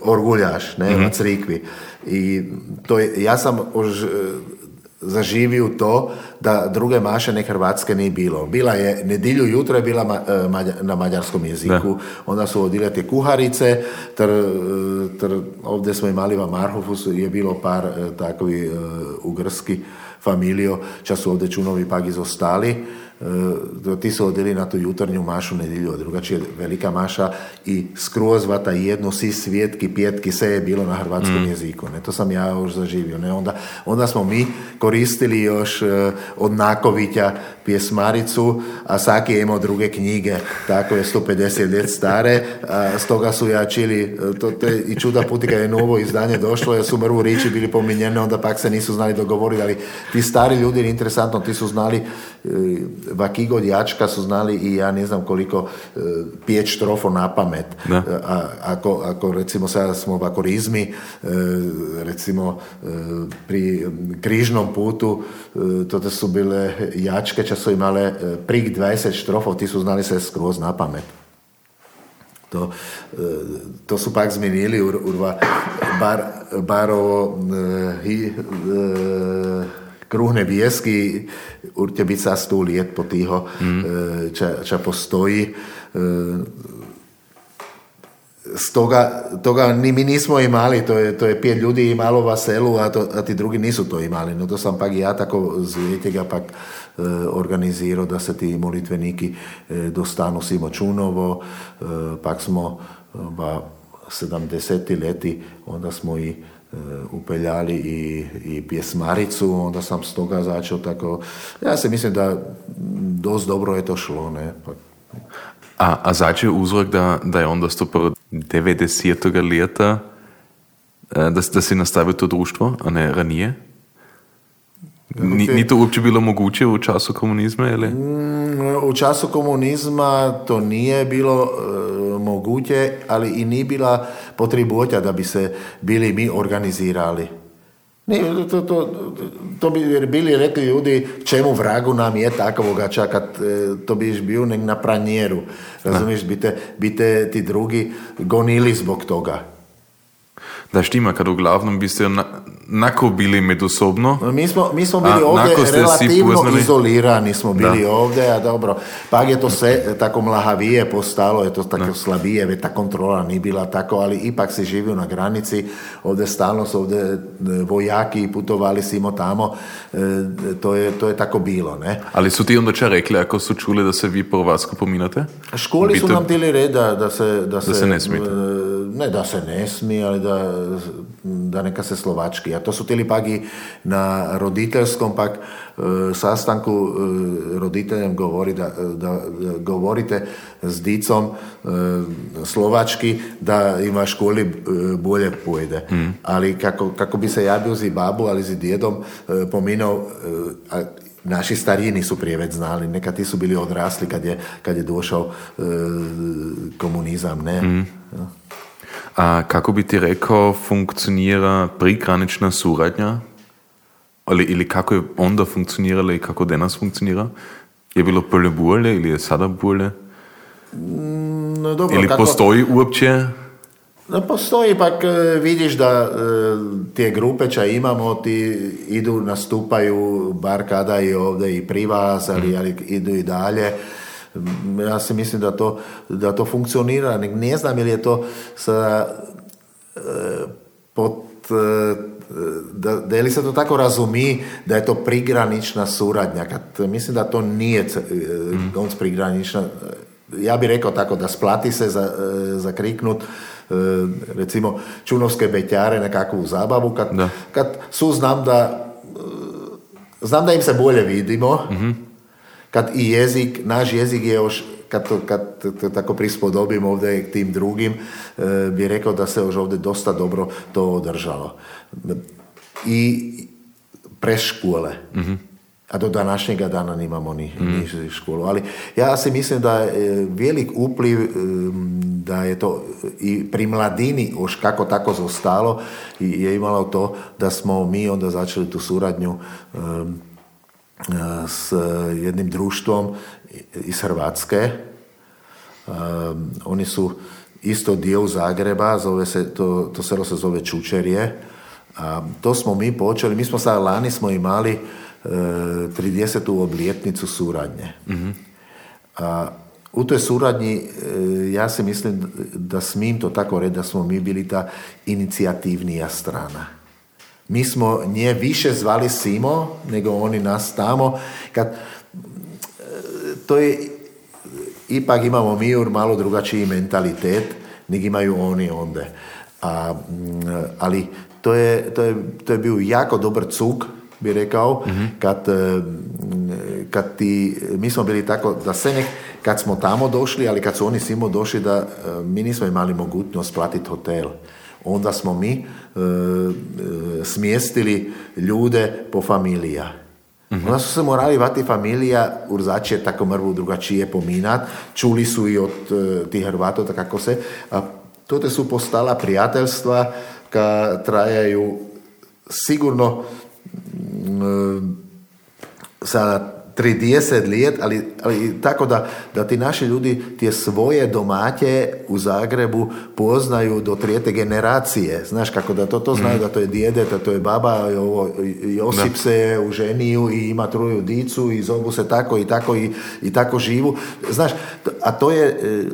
Speaker 2: orguljaš ne, mm-hmm. v crkvi. I to je, ja sam už, zaživio to da druge mašene hrvatske nije bilo. Bila je, nedilju jutro je bila ma, mađa, na mađarskom jeziku, da. onda su odile te kuharice, ter, ter, ovdje smo imali v Marhofu, je bilo par takovi uh, ugrski familijo, čas su ovdje čunovi pak izostali, e, ti su odjeli na tu jutarnju mašu nedjelju, drugačije velika maša i skroz vata jedno, si svjetki, pjetki, sve je bilo na hrvatskom mm. jeziku. Ne? To sam ja još zaživio. Ne? Onda, onda smo mi koristili još e, od Nakovića pjesmaricu, a Saki je imao druge knjige, tako je 150 let stare, a stoga su jačili, e, to, to je i čuda puti kad je novo izdanje došlo, jer su mrvu riči bili pominjene, onda pak se nisu znali dogovoriti, ali ti stari ljudi, interesantno, ti su znali, e, Vakigo Jačka su znali i ja ne znam koliko e, pjeć trofo na pamet. A, ako, ako recimo sada smo v akorizmi, recimo pri križnom putu, to su bile jačke, su imale e, prik 20 štrofov, ti su znali se skroz na pamet. To, e, to su pak zmenili urva bar, bar ovo hi, e, kruhne vjeski urte biti sa sto let po tiho, mm. če, če postoji stoga toga ni mi nismo imali, to je, to je pet ljudi imalo v selu, a, to, a ti drugi nisu to imali. No to sam pak ja tako zvetega pak e, organizirao da se ti molitveniki e, dostanu Simo Čunovo, e, pak smo v 70. leti, onda smo i e, upeljali i, i pjesmaricu, onda sam s toga začeo tako, ja se mislim da dost dobro je to šlo, ne, pa,
Speaker 1: a, a začel uzrok, da, da je onda stopil 90. leta, da, da si nastavil to društvo, a ne ranije? Ni, ni to uopće bilo moguće u času komunizma? Ili?
Speaker 2: Mm, u času komunizma to nije bilo uh, moguće, ali i nije bila potrebota da bi se bili mi organizirali. Ne, to, to, to bi bili rekli ljudi čemu vragu nam je takovoga čakat, e, to biš bio nek na pranjeru. Razumiješ, bite, bite ti drugi gonili zbog toga.
Speaker 1: Da štima, kad uglavnom biste na, nako bili međusobno.
Speaker 2: Mi smo, mi smo bili a, ovdje relativno izolirani smo bili da. ovdje, a dobro, pak je to se tako mlahavije postalo, je to tako da. slabije, ta kontrola nije bila tako, ali ipak se živio na granici, ovdje stalno su ovdje e, vojaki putovali simo tamo, e, to je, to je tako bilo, ne.
Speaker 1: Ali su ti onda če rekli, ako su čuli da se vi po Hrvatsko pominate?
Speaker 2: Školi Bito... su nam tili red da, da se, da,
Speaker 1: da se, se ne smijete.
Speaker 2: Ne da se ne smije, ali da, da neka se slovački. A to su tili pak i na roditeljskom pak e, sastanku e, roditeljem govori da, da, govorite s dicom e, slovački da ima školi bolje pojede. Mm. Ali kako, kako bi se ja bio zi babu, ali zi djedom pominao, naši stariji nisu prije već znali, neka ti su bili odrasli kad je, kad je došao e, komunizam, ne. Mm.
Speaker 1: A kako bi ti rekao funkcionira prigranična suradnja? Ali, ili kako je onda funkcionirala i kako danas funkcionira? Je bilo bolje bolje ili je sada bolje?
Speaker 2: Mm, no, dobro,
Speaker 1: ili
Speaker 2: kako...
Speaker 1: postoji uopće
Speaker 2: No postoji, pak e, vidiš da e, te grupeća imamo, ti idu, nastupaju, bar kada i ovdje i pri vas, ali, mhm. ali idu i dalje. Ja si mislim da to, da to funkcionira. Ne znam je li je to sa, e, pod, da, da li se to tako razumi da je to prigranična suradnja. Kad, mislim da to nije mm. prigranična. Ja bih rekao tako da splati se za, za kriknut E, recimo čunovske beťare nekakvu zábavu, kad, kad su znam da e, znam da im se bolje vidimo, mm-hmm. Kad i jezik, naš jezik je još kad to, kad to tako prispodobim ovdje k tim drugim, e, bi rekao da se još ovdje dosta dobro to održalo. I preškole. mm a do današnjega dana nimamo ni, mm. ni školu. Ali ja si mislim da je velik upliv da je to i pri mladini už kako tako zostalo je imalo to da smo mi onda začeli tu suradnju s jednim društvom iz Hrvatske. oni su isto dio Zagreba, zove se, to, to selo se zove Čučerje. A to smo mi počeli, mi smo sad lani smo imali 30. obljetnicu suradnje. A, u toj suradnji e, ja se mislim da smim to tako reći da smo mi bili ta inicijativnija strana. Mi smo nje više zvali Simo nego oni nas tamo. Kad, e, to je, ipak imamo mi malo drugačiji mentalitet nego imaju oni onda. A, ali to je, to, je, to je bio jako dobar cuk bi rekao, kad, e, kad ti, mi smo bili tako da se nek, kad smo tamo došli, ali kad su oni simo došli da e, mi nismo imali mogućnost platiti hotel. Onda smo mi e, smjestili ljude po familija. mm Onda su se morali vati familija urzačije tako mrvu drugačije pominat. Čuli su i od tih Hrvata kako se. A to te su postala prijateljstva ka trajaju sigurno sa 30 let, ali, ali tako da, da ti naši ljudi tije svoje domaće u Zagrebu poznaju do trijete generacije. Znaš kako da to, to znaju mhm. da to je djede, da to je baba, ovo, Josip se u ženiju i ima truju dicu i zovu se tako i tako i, i tako živu. Znaš, a to je, e,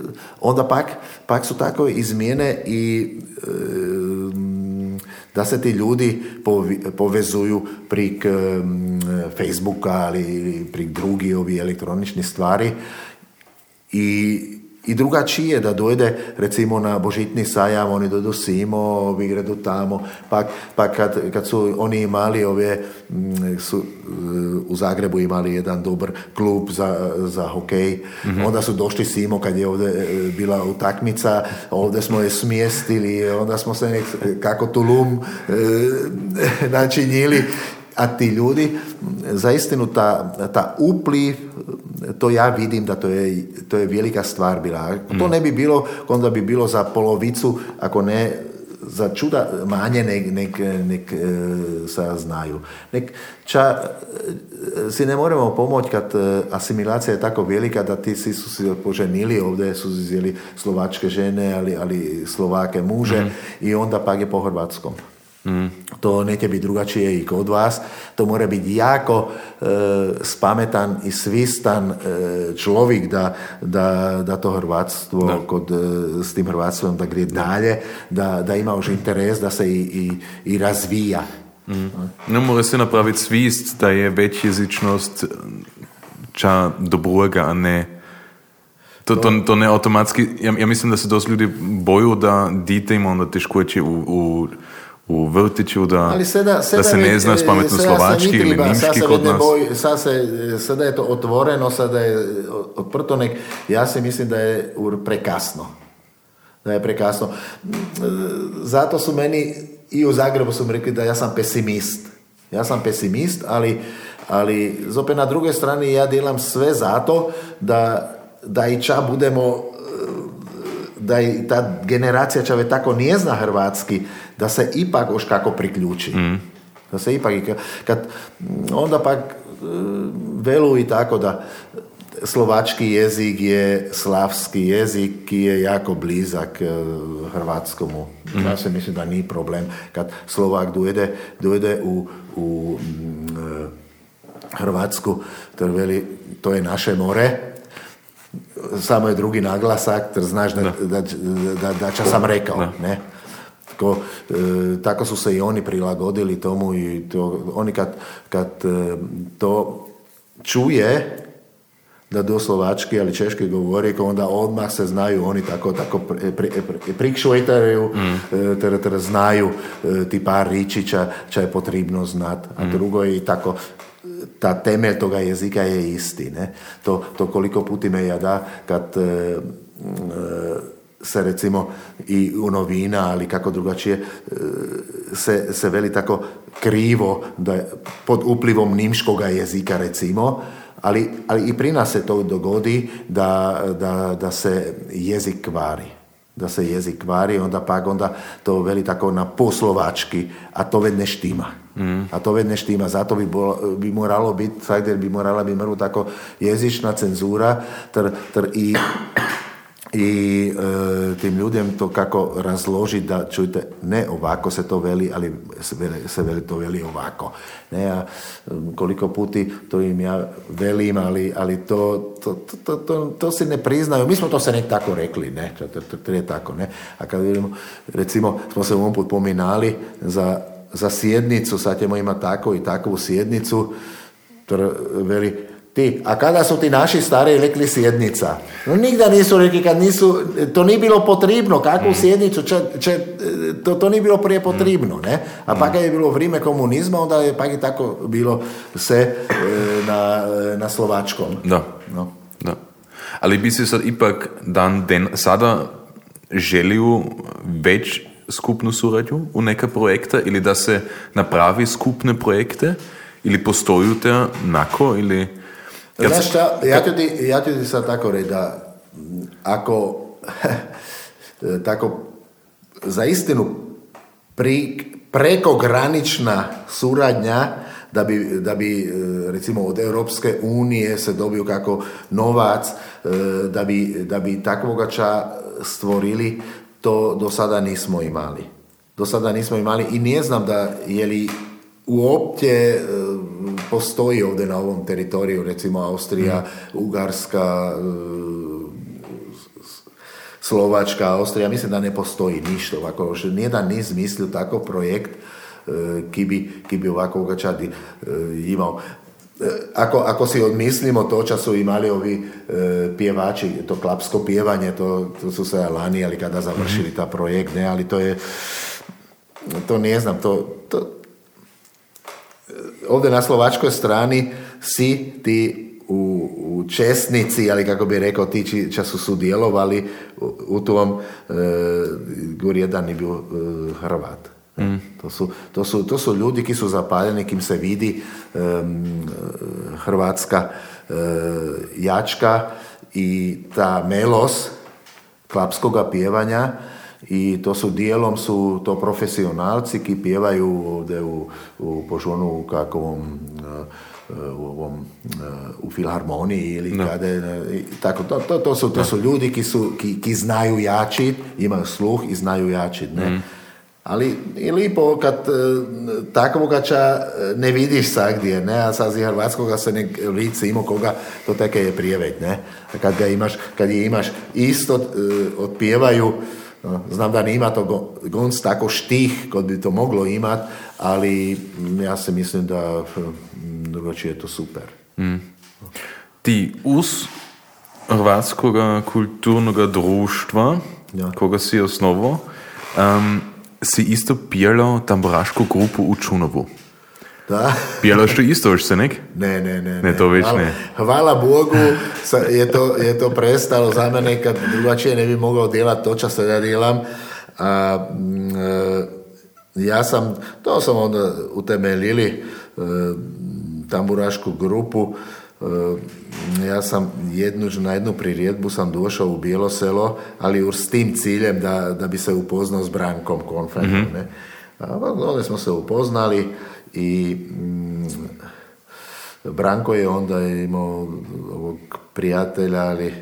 Speaker 2: onda pak, pak su tako izmjene i e, da se ti ljudi povezuju prik Facebooka ali prik drugi ovi elektronični stvari i i drugačije da dojde recimo na božitni sajam, oni dodu simo, vi gredu tamo, pa, pa kad, kad, su oni imali ove, mm, su u Zagrebu imali jedan dobar klub za, za hokej, mm onda su došli simo kad je ovdje e, bila utakmica, ovdje smo je smjestili, onda smo se nek, kako Tulum e, načinili a ti ljudi, zaistinu ta, ta upliv, to ja vidim da to je, to je velika stvar bila. To mm. ne bi bilo, onda bi bilo za polovicu, ako ne za čuda manje nek, nek, nek e, znaju. Nek, ča, e, si ne moramo pomoći kad e, asimilacija je tako velika da ti si su se poženili, ovdje su zjeli slovačke žene, ali, ali slovake muže mm. i onda pak je po hrvatskom. Mm. To neće biti drugačije i kod vas. To mora biti jako e, spametan i svistan e, človik da, da, da to hrvatstvo kod, e, s tim hrvatstvom da gre dalje, da, da ima už interes da se i, i, i razvija.
Speaker 1: Mm. No, mora se napraviti svist da je večjezičnost ča dobrojega, a ne To, to, to ne automatski, ja, ja mislim da se dosta ljudi boju da dite ima onda teškoće u, u, u vrtiću, da,
Speaker 2: seda, seda
Speaker 1: da se ne zna spametno slovački ili nimški kod nas.
Speaker 2: Boj, sad se, sada je to otvoreno, sada je odprto nek, ja se mislim da je prekasno. Da je prekasno. Zato su meni i u Zagrebu su mi rekli da ja sam pesimist. Ja sam pesimist, ali, ali zopet na druge strani ja djelam sve zato da, da i ča budemo da i ta generacija čave tako nije zna hrvatski, da se ipak už kako priključi. Mm. Da se ipak, kad, onda pak e, velu i tako da slovački jezik je slavski jezik ki je jako blizak e, hrvatskomu. Mm. Ja se mislim da nije problem kad Slovak dojede, dojede u, u mm, e, Hrvatsku, to, veli, to je naše more, samo je drugi naglasak, jer znaš da, da, da, da ča sam rekao. Ne? Tako, e, tako su se i oni prilagodili tomu i to, oni kad, kad e, to čuje da do slovački, ali češki govori, onda odmah se znaju, oni tako, tako prikšvojtaju, mm. E, znaju ti par ričića, ča je potrebno znat, a mm. drugo je i tako ta temelj toga jezika je isti. Ne? To, to koliko puti me ja da kad e, e, se recimo i u novina, ali kako drugačije, e, se, se veli tako krivo da pod uplivom nimškoga jezika recimo, ali, ali i pri nas se to dogodi da, da, da se jezik kvari da se jezik kvari, onda pak onda to veli tako na poslovački, a to već ne štima. Mm. A to već ne štima, zato bi, bi moralo biti, sajder bi morala bi mrvu tako jezična cenzura, ter, ter i i e, tim ljudem to kako razložiti da čujte, ne ovako se to veli, ali se veli, se veli to veli ovako. Ne, a koliko puti to im ja velim, ali, ali to, to, to, to, to se ne priznaju. Mi smo to se nek tako rekli, ne, to, je tako, ne. A kad vidimo, recimo, smo se ovom put pominali za, za sjednicu, sad ćemo imati tako i takvu sjednicu, veli, ti, a kada su ti naši stari rekli sjednica? No nigda nisu rekli kad nisu, to nije bilo potrebno, kakvu mm. sjednicu, če, če, to, to nije bilo prije potrebno, ne? A pa kad je bilo vrijeme komunizma, onda je pa je tako bilo se e, na, na slovačkom.
Speaker 1: Da, no. da. Ali bi si sad ipak dan den, sada želio več skupnu suradnju u neka projekta ili da se napravi skupne projekte ili postoju te nako ili
Speaker 2: Znaš šta, ja ti, ja ti sad tako reći da ako tako za istinu pri, prekogranična suradnja da bi, da bi e, recimo od Europske unije se dobio kako novac e, da bi, da bi takvoga ča stvorili to do sada nismo imali. Do sada nismo imali i ne znam da je li uopće e, postoji ovdje na ovom teritoriju, recimo Austrija, mm. Ugarska, e, Slovačka, Austrija, mislim da ne postoji ništa ovako, nijedan niz mislio tako projekt e, ki bi, ki bi ovako ugačadi imao. Ako, ako si odmislimo to čas su imali ovi e, pjevači, to klapsko pjevanje, to, to su se lani, ali kada završili mm. ta projekt, ne, ali to je, to ne znam, to, to, ovdje na slovačkoj strani si ti u, u Česnici, ali kako bi rekao ti či, ča su sudjelovali u, u tom, e, gor jedan je bio e, Hrvat. Mm. To, su, to, su, to su ljudi ki su zapaljeni, kim se vidi e, hrvatska e, jačka i ta melos klapskoga pjevanja i to su dijelom su to profesionalci ki pjevaju ovdje u, u požonu kakvom u ovom u filharmoniji ili no. kade, tako, to, to, to, su, to su ljudi ki, su, ki, ki znaju jačit, imaju sluh i znaju jačit, ne. Mm. Ali i lipo kad takvoga ča ne vidiš gdje, ne, a sad iz Hrvatskoga se ne lice ima koga to teke je prijevet, ne. Kad ga imaš, kad je imaš isto otpjevaju Znam da ne ima to gonc tako štih kod bi to moglo imat, ali ja se mislim da hm, drugačije je to super. Mm.
Speaker 1: Ti us Hrvatskog kulturnog društva, ja. koga si osnovo, um, si isto pijalo tamburašku grupu u Čunovu.
Speaker 2: Da.
Speaker 1: Pijalaš to isto još se nek?
Speaker 2: Ne, ne, ne.
Speaker 1: Ne, to već
Speaker 2: hvala,
Speaker 1: ne.
Speaker 2: Hvala Bogu je to, je to prestalo za mene kad drugačije ne bi mogao djelati to što ja djelam. A, e, ja sam, to sam onda utemeljili e, tamburašku grupu. E, ja sam jednu, na jednu priredbu sam došao u Bijelo selo, ali s tim ciljem da, da bi se upoznao s Brankom Konfenom. Mm-hmm. Onda smo se upoznali i mm, Branko je onda imao ovog prijatelja, ali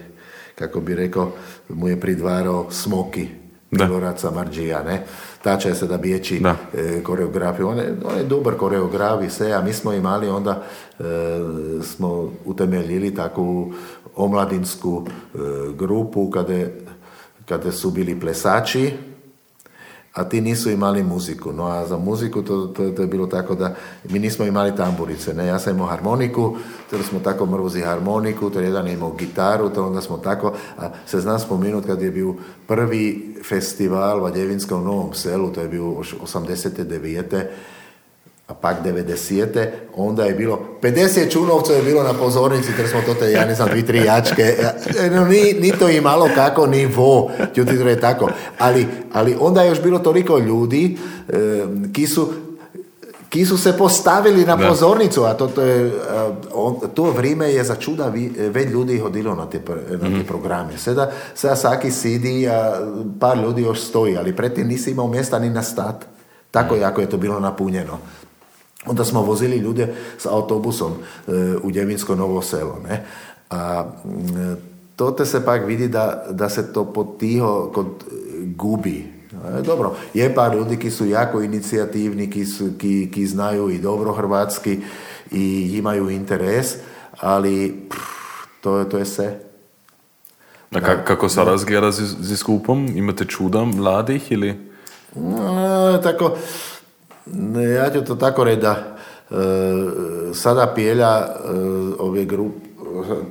Speaker 2: kako bi rekao, mu je pridvarao Smoki, Miloraca Marđija, ne? Tača je se da bijeći da. E, koreografiju. On je, on je dobar koreograf i sve, a mi smo imali onda, e, smo utemeljili takvu omladinsku e, grupu kada, kada su bili plesači, a ti nisu imali muziku. No a za muziku to, to, to je bilo tako da mi nismo imali tamburice. Ne? Ja sam imao harmoniku, to smo tako mrvuzi harmoniku, to jedan je imao gitaru, to onda smo tako, a se znam spominut kad je bio prvi festival Valjevinska u Novom selu, to je bio 89 a pak 90. onda je bilo 50 čunovca je bilo na pozornici, jer smo to te, ja ne znam, dvi, tri jačke, no, ni, ni to imalo kako nivo, ljudi je tako, ali, ali onda je još bilo toliko ljudi ki su ki su se postavili na pozornicu, a to, to je, on, to vrijeme je za čuda već ljudi hodilo na te, na te mhm. programe. Sada, sada svaki sidi, a par ljudi još stoji, ali pretim nisi imao mjesta ni na stat. Tako mhm. jako je to bilo napunjeno. Onda smo vozili ljude s autobusom e, u Djevinsko Novo selo. Ne? A to te se pak vidi da, da se to potiho kod gubi. E, dobro, je par ljudi ki su jako inicijativni, ki, su, ki, ki znaju i dobro hrvatski i imaju interes, ali pff, to, to je sve.
Speaker 1: A ka, kako sada razgleda z, skupom? Imate čuda mladih ili?
Speaker 2: No, tako, ja ću to tako reći da e, sada Pijelja e, ove grupe,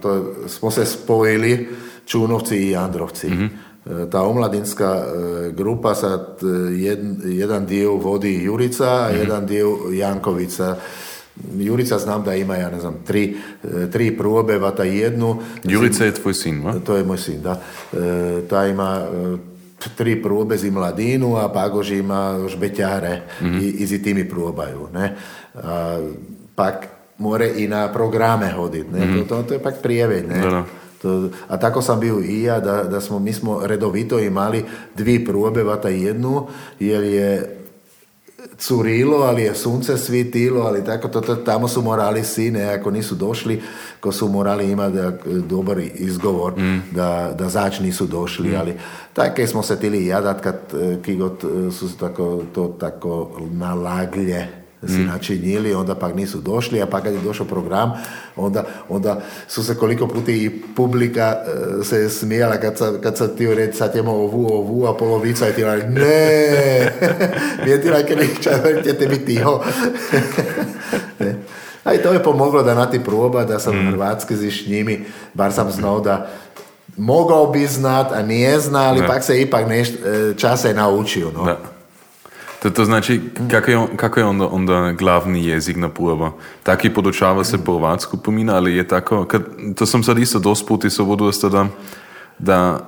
Speaker 2: to smo se spojili Čunovci i Androvci. mm Ta omladinska grupa sad jedan dio vodi Jurica, a mm jedan dio Jankovica. Jurica znam da ima, ja ne znam, tri, tri probe, vata jednu.
Speaker 1: Jurica je tvoj sin, va?
Speaker 2: To je moj sin, da. Ta ima tri probe zi mladinu, a Pagož ima još beťare mm-hmm. i, i tými probaju. Ne? A, pak more i na programe hodit. Ne? Mm-hmm. To, to, to je pak prijeveď. Ne? Da, To, a tako sam bio i ja, da, da smo, mi smo redovito imali dvi probe, vata jednu, jer je curilo, ali je sunce svitilo, ali tako, to, to, tamo su morali sine, ako nisu došli, ko su morali imati dobar izgovor mm. da, da zač nisu došli, mm. ali tako smo se tili jadat kad ki god su tako, to tako nalaglje si mm. načinili, onda pak nisu došli, a pa kad je došao program, onda, onda su se koliko puti i publika uh, se smijala kad sam, kad sam ti reći sad imamo ovu, ovu, a polovica je ti ne, nije ti lajke ćete biti tiho. A i to je pomoglo da nati proba, da sam mm. hrvatski ziš njimi, bar sam znao da mogao bi znat, a nije zna, ali pak se ipak nešto e, časa je naučio. No. Da.
Speaker 1: To, to znači, kako je, kako je onda, onda glavni jezik na prvo? Taki podučava se po hrvatsku pomina, ali je tako, kad, to sam sad isto dos puti se da, da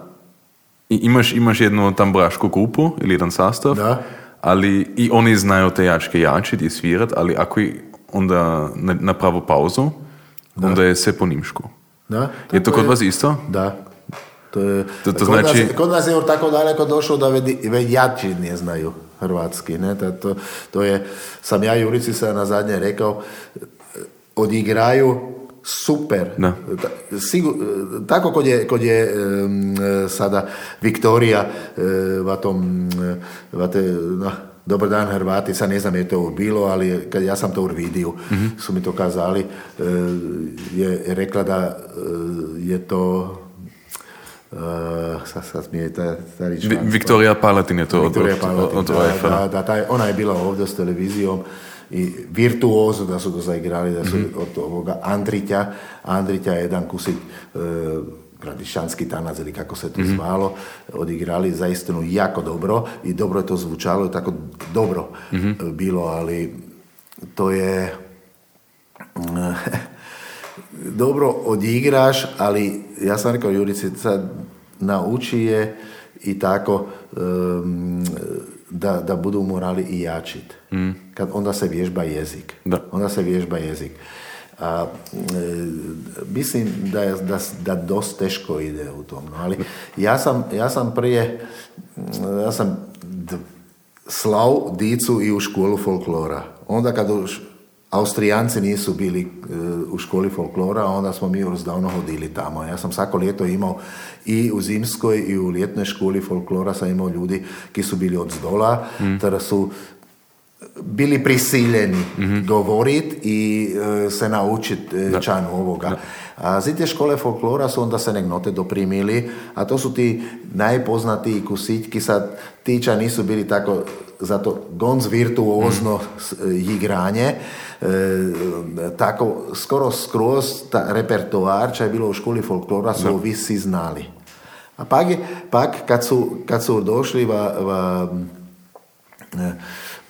Speaker 1: imaš, imaš jednu tamburašku grupu ili jedan sastav,
Speaker 2: da.
Speaker 1: ali i oni znaju te jačke jačiti i svirat, ali ako onda napravo pauzu, da. onda je sve po nimšku.
Speaker 2: Da,
Speaker 1: je to kod vas isto?
Speaker 2: Da. To, je,
Speaker 1: to, to kod, znači...
Speaker 2: nas, kod nas je tako daleko došlo da već jači ne znaju hrvatski. Ne? To, to je, sam ja Jurici se na zadnje rekao, odigraju super.
Speaker 1: Da.
Speaker 2: Sigur, tako kod je, kod je sada Viktorija va tom, vate, na, Dobar dan Hrvati, sad ne znam je to bilo, ali kad ja sam to u vidio, mm-hmm. su mi to kazali, je rekla da je to Uh, sad, sad mi je ta, ta rič,
Speaker 1: Viktorija Palatin je to
Speaker 2: Viktorija od, Palatin, od, da, da, da, taj, ona je bila ovdje s televizijom i virtuozo da su to zaigrali, da su mm-hmm. od ovoga Andritja, Andritja je jedan kusik uh, gradišanski tanac ili kako se to mm zvalo, odigrali zaistinu jako dobro i dobro je to zvučalo i tako dobro mhm. bilo, ali to je dobro odigraš, ali ja sam rekao Jurici, sad nauči je i tako da, da budu morali i jačiti. Mm. Kad onda se vježba jezik. Da. Onda se vježba jezik. A, e, mislim da, je, da, da dosta teško ide u tom. No, ali ja sam, ja sam prije, ja sam slav dicu i u školu folklora. Onda kad Austrijanci nisu bili e, u školi folklora, onda smo mi davno hodili tamo. Ja sam svako ljeto imao i u zimskoj i u ljetnoj školi folklora sam imao ljudi ki su bili od zdola, mm. su bili prisiljeni mm govoriti i e, se naučiti e, čan ovoga. A zite škole folklora su onda se negnote doprimili, a to su ti najpoznatiji kusićki, sad tiča nisu bili tako zato gonz virtuozno mm. igranje, e, tako skoro skroz ta repertoar, če je bilo u školi folklora, su ovi svi znali. A pak, pak kad, su, kad su došli va, va,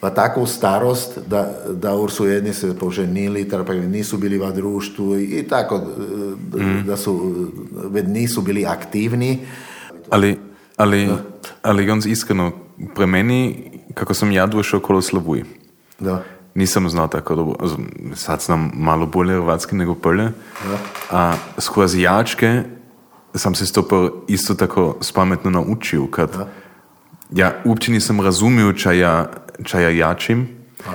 Speaker 2: pa takvu starost da, da su jedni se poženili, pa nisu bili v društvu i tako, mm. da su, nisu bili aktivni.
Speaker 1: Ali, ali, ali gonz iskreno, pre meni, kako sam ja došao okolo Slavuj, da. nisam znao tako dobro, sad znam malo bolje hrvatski nego prije, a skroz jačke sam se stopil isto tako spametno naučil, kad da. ja uopće nisam razumio ča ja čaja jačim,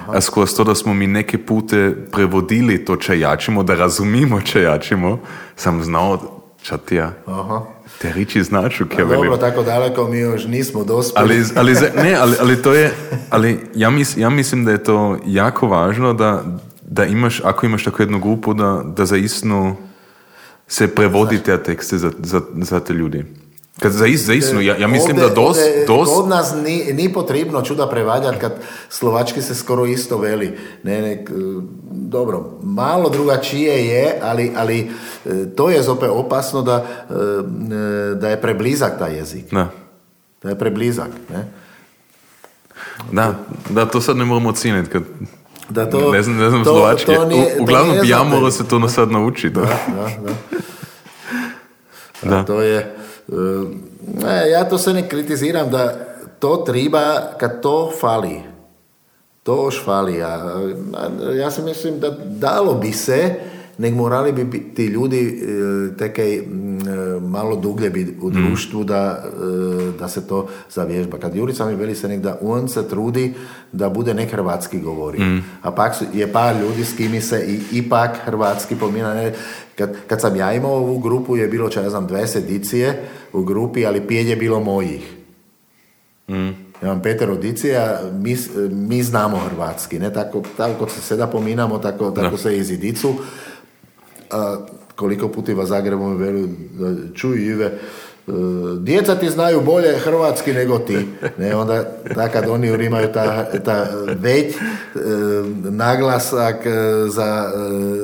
Speaker 1: a skroz to, da smo mi neke pute prevodili to čaj jačimo, da razumimo čaj jačimo, sam znao čatija. Aha. Te riči značu,
Speaker 2: kje Dobro, tako daleko mi još nismo dospjeli.
Speaker 1: Ali, ali, ne, ali, ali to je, ali ja, mis, ja mislim da je to jako važno da, da imaš, ako imaš tako jednu grupu, da, da zaistno se prevodi te tekste za, za, za te ljudi. Kad za, za istinu, ja, ja mislim ovdje, da dos, ovdje, dos...
Speaker 2: Kod nas ni, ni potrebno čuda prevađati kad slovački se skoro isto veli. Ne, ne, dobro, malo drugačije je, ali, ali e, to je zopet opasno da, e, da je preblizak taj jezik. Da. Da je preblizak. Ne?
Speaker 1: Da, da, to sad ne moramo ocijeniti kad da to, ne znam, ne znam to, slovački. To nije, U, uglavnom bi ja morao se to sad naučiti. Da, da, da.
Speaker 2: da. to je ne, ja to se ne kritiziram da to treba kad to fali. To još fali. Ja, ja se mislim da dalo bi se, nek morali bi ti ljudi e, tekaj malo duglje bi u mm. društvu da, e, da se to zavježba. Kad Jurica mi veli se nek da on se trudi da bude nek hrvatski govori. Mm. A pak je par ljudi s kimi se i ipak hrvatski pomina. Kad, kad sam ja imao ovu grupu je bilo, če ne znam, 20 edicije u grupi, ali pijet je bilo mojih. Mm. Ja imam Peter Odicija, mi, mi znamo hrvatski, ne tako, tako se seda pominamo, tako, tako se i zidicu. A, koliko puti va Zagrebu mi čuj Ive, djeca ti znaju bolje hrvatski nego ti. Ne, onda tak kad oni imaju ta, ta već e, naglasak e, za,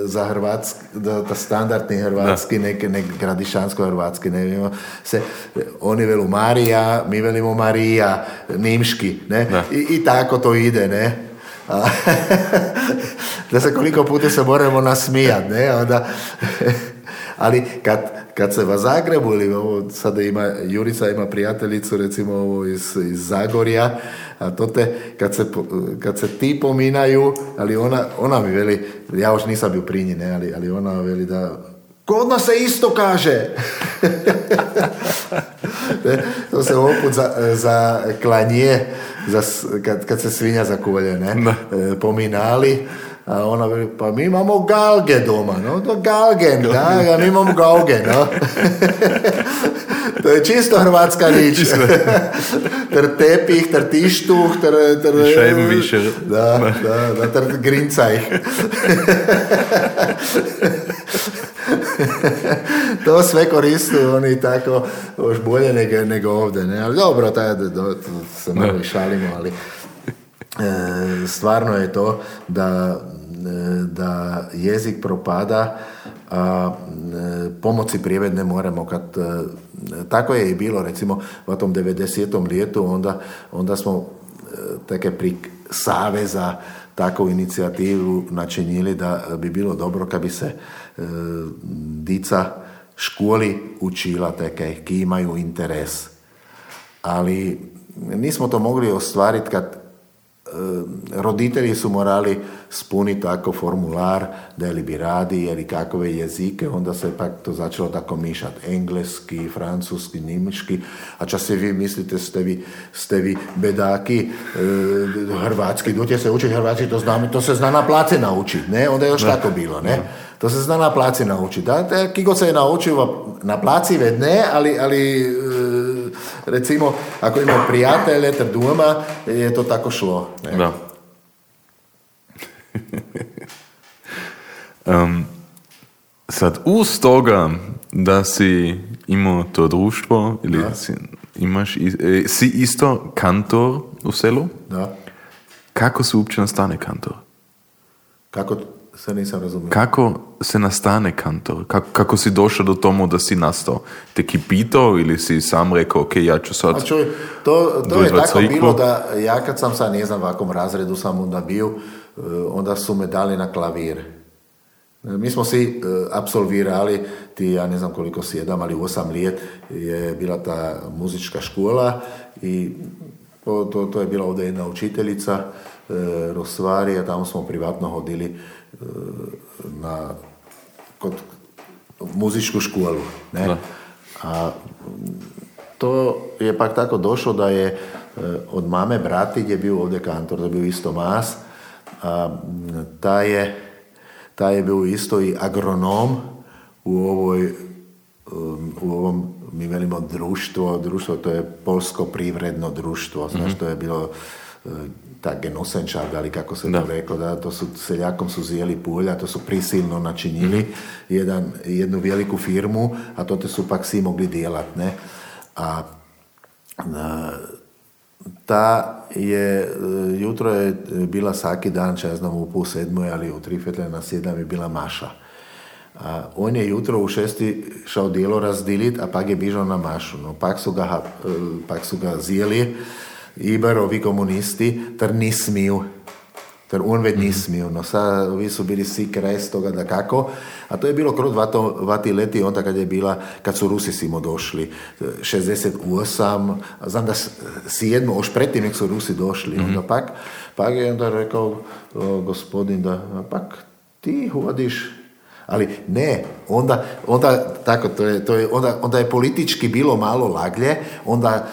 Speaker 2: za hrvatski, da, ta standardni hrvatski, neke nek gradišansko hrvatski, ne se, oni velu Marija, mi velimo Marija, nimški, ne, I, i tako to ide, ne. da se koliko puta se moramo nasmijati, ne, onda, ali kad, kad se va Zagrebu ili ovo, sada ima, Jurica ima prijateljicu recimo ovo iz, iz Zagorja, a to te, kad se, kad se ti pominaju, ali ona, ona mi veli, ja još nisam bio pri ne, ali, ali ona veli da Kod nas se isto kaže. to se oput za, za klanje, za, kad, kad se svinja zakolje, ne? E, pominali. A ona veli, pa mi imamo galge doma, no, to galgen, da, ja, mi imamo galge, no. to je čisto hrvatska rič. ter tepih, ter tištuh, ter... ter
Speaker 1: više.
Speaker 2: Da, da, da, ter grincaj. to sve koriste oni tako još bolje nego, nego ovdje, ne? Ali dobro, taj, do, se malo šalimo, ali e, stvarno je to da da jezik propada a, pomoći privedne moramo kad tako je i bilo recimo u tom 90. lijetu onda, onda smo take pri saveza takvu inicijativu načinili da bi bilo dobro kad bi se e, dica školi učila teke, ki imaju interes. Ali nismo to mogli ostvariti kad roditelji su morali spuniti tako formular da li bi radi ili kakve jezike, onda se pak to začelo tako mišati. Engleski, francuski, njemički, a čas se vi mislite ste vi, ste vi bedaki, e, hrvatski, dutje se uči hrvatski, to, znam, to se zna na placi naučiti, ne? Onda je još tako bilo, ne? To se zna na placi naučiti. Da, Kiko se je naučio na placi, ved ne, ali, ali eh, recimo, ako ima prijatelje ter doma, je to tako šlo. Ne? Da.
Speaker 1: um, sad, uz toga da si imao to društvo, ili si, imaš, e, si isto kantor u selu?
Speaker 2: Da.
Speaker 1: Kako se uopće nastane kantor?
Speaker 2: Kako se nisam razumio.
Speaker 1: Kako se nastane kantor? Kako, kako si došao do tomu da si nastao? Te kipito ili si sam rekao, ok, ja ću sad... A
Speaker 2: čuj, to, to je tako bilo da ja kad sam sad, ne znam, ovakvom razredu sam onda bio, eh, onda su me dali na klavir. Mi smo svi uh, apsolvirali, ti ja ne znam koliko sjedam, ali u osam lijet je bila ta muzička škola i to, to, to je bila ovdje jedna učiteljica, uh, Rosvarija, tamo smo privatno hodili na kod muzičku školu. Ne? A to je pak tako došlo da je e, od mame brati je bio ovdje kantor, da je bio isto mas, a ta je, ta je bio isto i agronom u ovoj u ovom mi velimo društvo, društvo to je polsko privredno društvo, mm to je bilo e, ta genosenčar, ali kako se to reklo, da to su seljakom su zijeli polja, to su prisilno načinili mhm. jedan, jednu veliku firmu, a to te su pak svi mogli djelat, ne? A, ta je, e, jutro je bila svaki dan, če ja znam u pol sedmoj ali u tri fetle na sedam je bila Maša. A on je jutro u šesti šao dijelo razdilit, a pak je bižao na Mašu. No, pak su ga, e, pak su ga zijeli, Iberovi komunisti, ter ni smil. Ter on ved ni smil. No sad, vi su bili svi kraj toga da kako. A to je bilo kroz vati leti, onda kad je bila, kad su Rusi simo došli, 68, znam da si jedno, oš pretim nek su Rusi došli, mm-hmm. onda pak, pak je onda rekao o, gospodin da, pak ti hodiš ali ne, onda, onda tako, to je, to je, onda, onda je politički bilo malo laglje, onda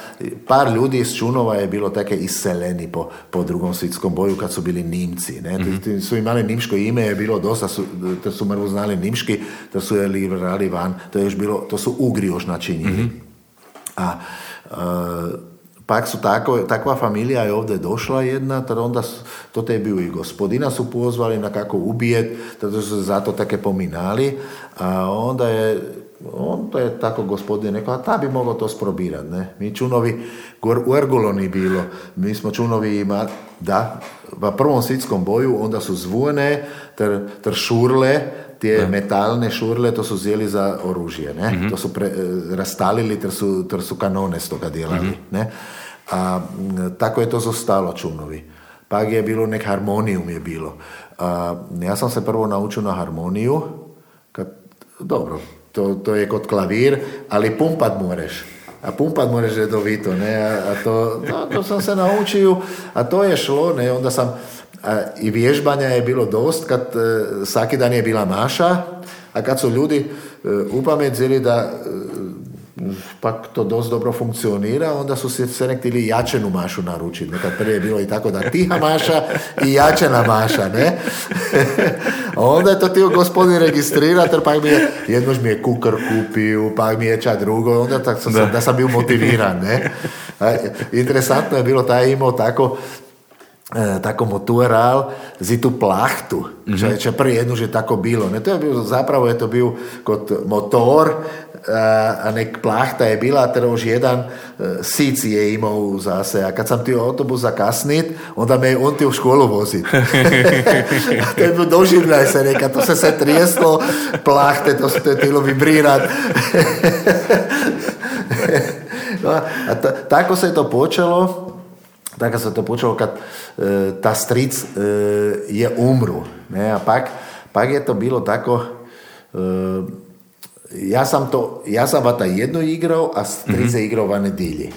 Speaker 2: par ljudi iz Čunova je bilo take iseleni po, po drugom svjetskom boju kad su bili Nimci, ne, mm su imali nimško ime, je bilo dosta, su, to su mrvu znali nimški, to su je liberali van, to je još bilo, to su Ugri još načinili. mm A, a pak su tako, takva familija je ovdje došla jedna, tada onda to te bio i gospodina su pozvali na kako ubijet, tada su se zato take pominali, a onda je onda je tako gospodin rekao, a ta bi moglo to sprobirat, ne? Mi čunovi, u Ergoloni bilo, mi smo čunovi ima, da, v prvom svjetskom boju, onda su zvone, ter, ter šurle, te metalne šurle, to su zjeli za oružje, ne? Mhm. To su pre, rastalili, ter su, ter su kanone s toga djelali, mhm. ne? A tako je to zostalo čunovi. Pa je bilo nek harmonijum je bilo. A, ja sam se prvo naučio na harmoniju, kad, dobro, to, to je kod klavir, ali pumpat moreš. A pumpat moreš redovito, ne, a, to, to, to, sam se naučio, a to je šlo, ne, onda sam, a, i vježbanja je bilo dost, kad e, svaki dan je bila maša, a kad su ljudi e, upametzili da e, pak to dosta dobro funkcionira, onda su se selektili jačenu mašu naručiti. Nekad prije je bilo i tako da tiha maša i jačena maša, ne? A onda je to ti gospodin registrira, jer pa mi je, jednož mi je kukar kupio, pa mi je čak drugo, onda tak sam, da. da sam bio motiviran, ne? A, interesantno je bilo, taj imao tako, e, tako motoral zi tu plachtu, mm-hmm. čo, čo prvi jednu, že tako bilo. Ne, to je bil, zapravo je to bil kot motor a, a nek plachta je bila, teda už jedan e, sic je imao zase. A kad sam ti autobus zakasnit, onda me on ti u školu vozit. a to je bil doživljaj se neka, to se se trijeslo, plahte, to se to je tilo vibrirat. no, a ta, tako se je to počelo tako sa to počalo, kad e, ta stric e, je umru. Ne? A pak, pak je to bilo tako, e, ja sam to, ja sam vata jednu igrao, a stric je mhm. igrao va nedilji.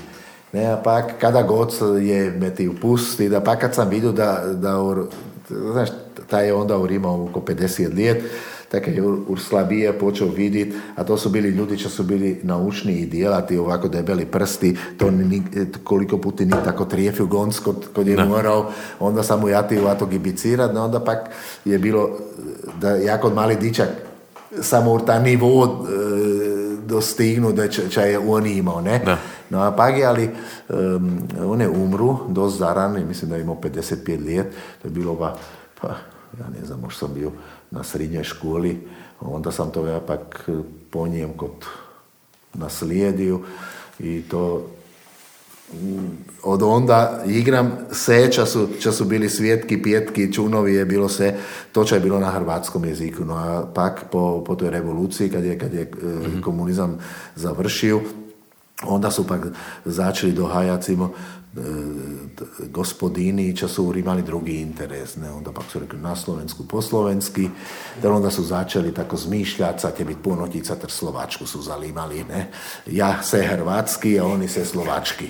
Speaker 2: Ne, a pak kada god je me ti upusti, da pa kad sam vidio da, da znaš, taj je onda imao oko 50 lijet, tako je Urslabije počeo vidjeti, a to su bili ljudi što su bili naučni i djelati ovako debeli prsti, to ni, koliko puti ni tako trijefio gonc kod, kod je morao, onda sam mu jati to gibicirat, no onda pak je bilo da ja kod mali dičak samo u ta nivo e, dostignu da će, je on imao, ne? Da. No a pak je, ali um, on je umru dosta zaran, mislim da je imao 55 lijet, to je bilo ba, pa, ja ne znam, možda sam bio na srednjoj školi, onda sam to ja pak po njem kod naslijedio i to mm, od onda igram se, času, su bili svjetki, pjetki, čunovi je bilo se, to je bilo na hrvatskom jeziku, no a pak po, po toj revoluciji kad je, kad je mm komunizam završio, onda su pak začeli dohajati Gospodini čo su imali drugi interes. Ne? Onda pak su rekli na slovensku po slovenski, da onda su začeli tako zmišljati, sad će biti punotica, ter Slovačku su zalimali. Ne? Ja se hrvatski, a oni se slovački.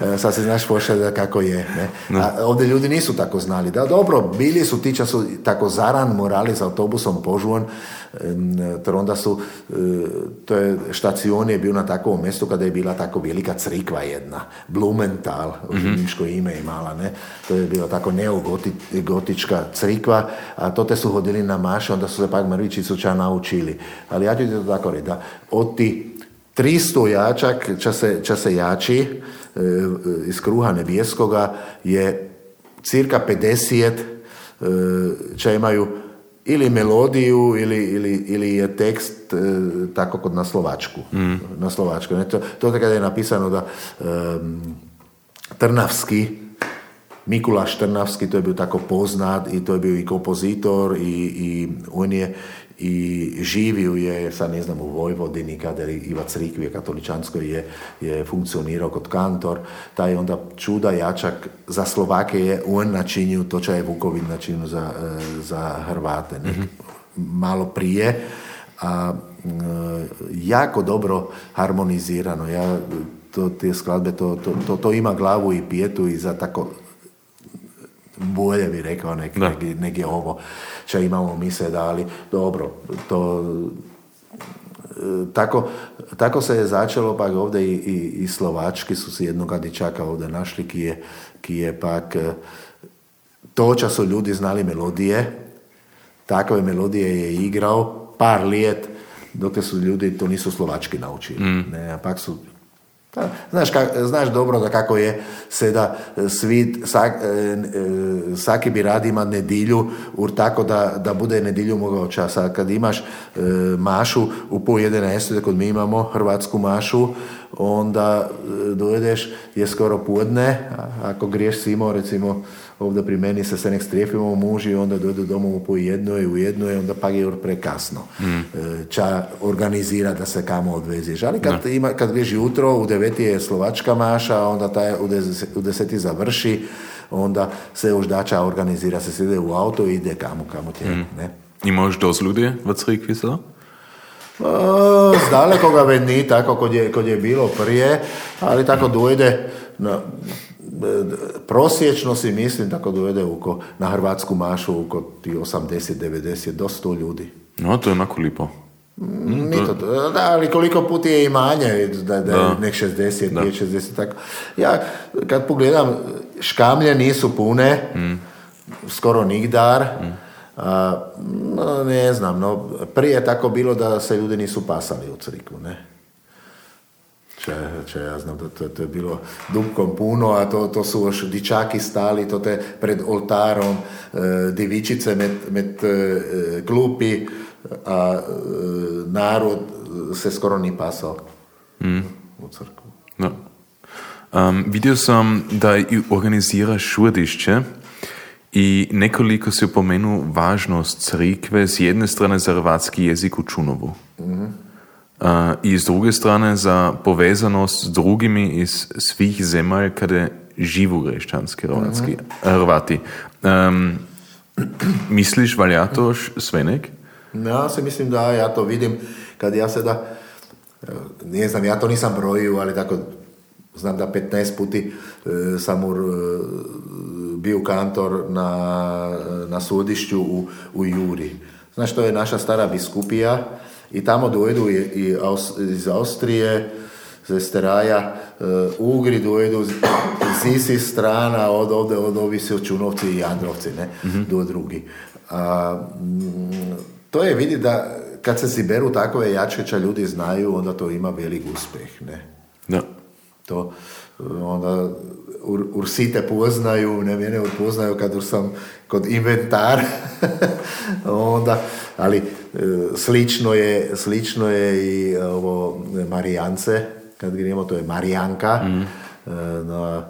Speaker 2: E, sad se znaš pošalja kako je. Ne? A ovdje ljudi nisu tako znali. Da, dobro, bili su ti su tako zaran morali s autobusom požuon, ter onda su, e, to je štacion je bio na takvom mjestu kada je bila tako velika crikva jedna, Blumenthal, mm-hmm. ime imala, ne? to je bila tako neogotička crikva, a to te su hodili na maše, onda su se pak mrvići ča naučili. Ali ja ću ti to tako reći, da od ti 300 jačak, ča se, ča se jači e, iz kruha nebjeskoga je cirka 50 e, ča imaju ili melodiju ili, ili, ili je tekst e, tako kod na slovačku. Mm. Na slovačku. Ne? To, to kada je napisano da Trnavski, Mikulaš Trnavski, to je bio tako poznat i to je bio i kompozitor i, i on je i živio je, sad ne znam, u Vojvodini, kada je Iva Crikvije katoličanskoj je, je funkcionirao kod kantor, taj onda čuda jačak za Slovake je on načinio, to će je Vukovin načinio za, e, za Hrvate, nek, mm-hmm. malo prije, a e, jako dobro harmonizirano. Ja, to, te skladbe, to, to, to, to ima glavu i pijetu i za tako bolje bi rekao nek, nek, je ovo što imamo mi se dali. Dobro, to tako, tako se je začelo, pa ovdje i, i, i Slovački su si jednoga dičaka ovdje našli, ki je, ki je pak to ča su ljudi znali melodije, takve melodije je igrao par lijet, dok su ljudi to nisu slovački naučili. Mm. Ne, a pak su da, znaš, ka, znaš dobro da kako je se da svit, sak, e, e, saki bi radi ima nedilju ur tako da, da bude nedilju mogao časa. Kad imaš e, mašu u pol 11, kod mi imamo hrvatsku mašu, onda e, dojedeš je skoro podne, ako griješ simo, recimo ovdje pri meni se se nek strijefimo muži, onda dojde domov po jednoj, u jednoj, onda pa je prekasno. Mm. Ča organizira da se kamo odveziš. Ali kad, ima, kad griješ jutro, u deveti je slovačka maša, onda taj u deseti završi, onda se još dača organizira, se sjede u auto i ide kamo, kamo tje. Mm. Ne?
Speaker 1: I možeš dosti ljudi v crkvi sada?
Speaker 2: Zdaleko ga ni tako kod je, kod je bilo prije, ali tako dojde na, prosječno si mislim tako dovede uko, na hrvatsku mašu oko ti 80, 90, do 100 ljudi.
Speaker 1: No, to je onako lipo.
Speaker 2: Mm, to... da, ali koliko puti je i manje, da, da, da. nek 60, da. 60, tako. Ja, kad pogledam, škamlje nisu pune, mm. skoro nigdar, mm. a, no, ne znam, no, prije je tako bilo da se ljudi nisu pasali u crikvu, ne. Če, če ja znam, da to, to je bilo dubkom puno, a to, to su još dičaki stali, to te pred oltarom, e, divičice med, med e, klupi, a e, narod se skoro ni pasao mm. u crkvu.
Speaker 1: No. Um, vidio sam da i organiziraš šurdišće i nekoliko si upomenu važnost crikve s jedne strane za hrvatski jezik u Čunovu. Mm-hmm. I s druge strane za povezanost s drugimi iz svih zemalja kada živu grešćanski hrvatski, mm-hmm. Hrvati. Um, misliš valja to Svenek?
Speaker 2: Ja se mislim da ja to vidim kad ja se da ne znam, ja to nisam brojio, ali tako znam da 15 puti e, sam u, e, bio kantor na, na sudišću u, u Juri. Znaš, to je naša stara biskupija i tamo dojdu i, i iz Austrije, Steraja, uh, Ugri dojdu iz istih strana, od ovdje, od ovisi od Čunovci i Androvci, ne, mm-hmm. do drugi. A, to je vidi da kad se ziberu takove jačeća ljudi znaju, onda to ima velik uspjeh, ne.
Speaker 1: Da.
Speaker 2: To, onda ur, Ursite poznaju, ne mene poznaju kad sam kod inventar, onda, ali e, slično je, slično je i ovo Marijance, kad gremo, to je Marijanka, mm. no,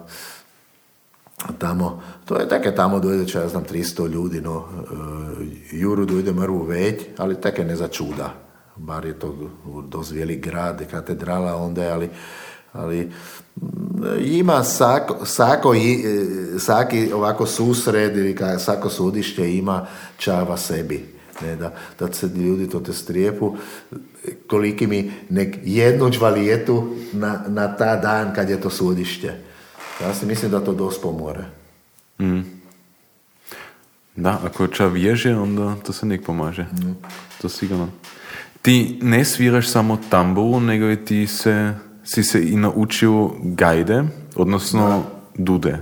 Speaker 2: tamo, to je také tamo dojde, ja znam, 300 ljudi, no, e, Juru dojde mrvu veď, ali také ne za čuda. Bar je to velik grad, katedrala onda ali ali mm, ima sako, sako, saki ovako susred ili sako sudište ima čava sebi. Ne, da, da se ljudi to te strijepu, koliki mi nek jednu čvalijetu na, na ta dan kad je to sudište. Ja si mislim da to dosta pomore. Mm.
Speaker 1: Da, ako ča vježe, onda to se nek pomaže. Mm. To sigurno. Ti ne sviraš samo tamburu, nego i ti se si se i naučio gajde, odnosno da. dude.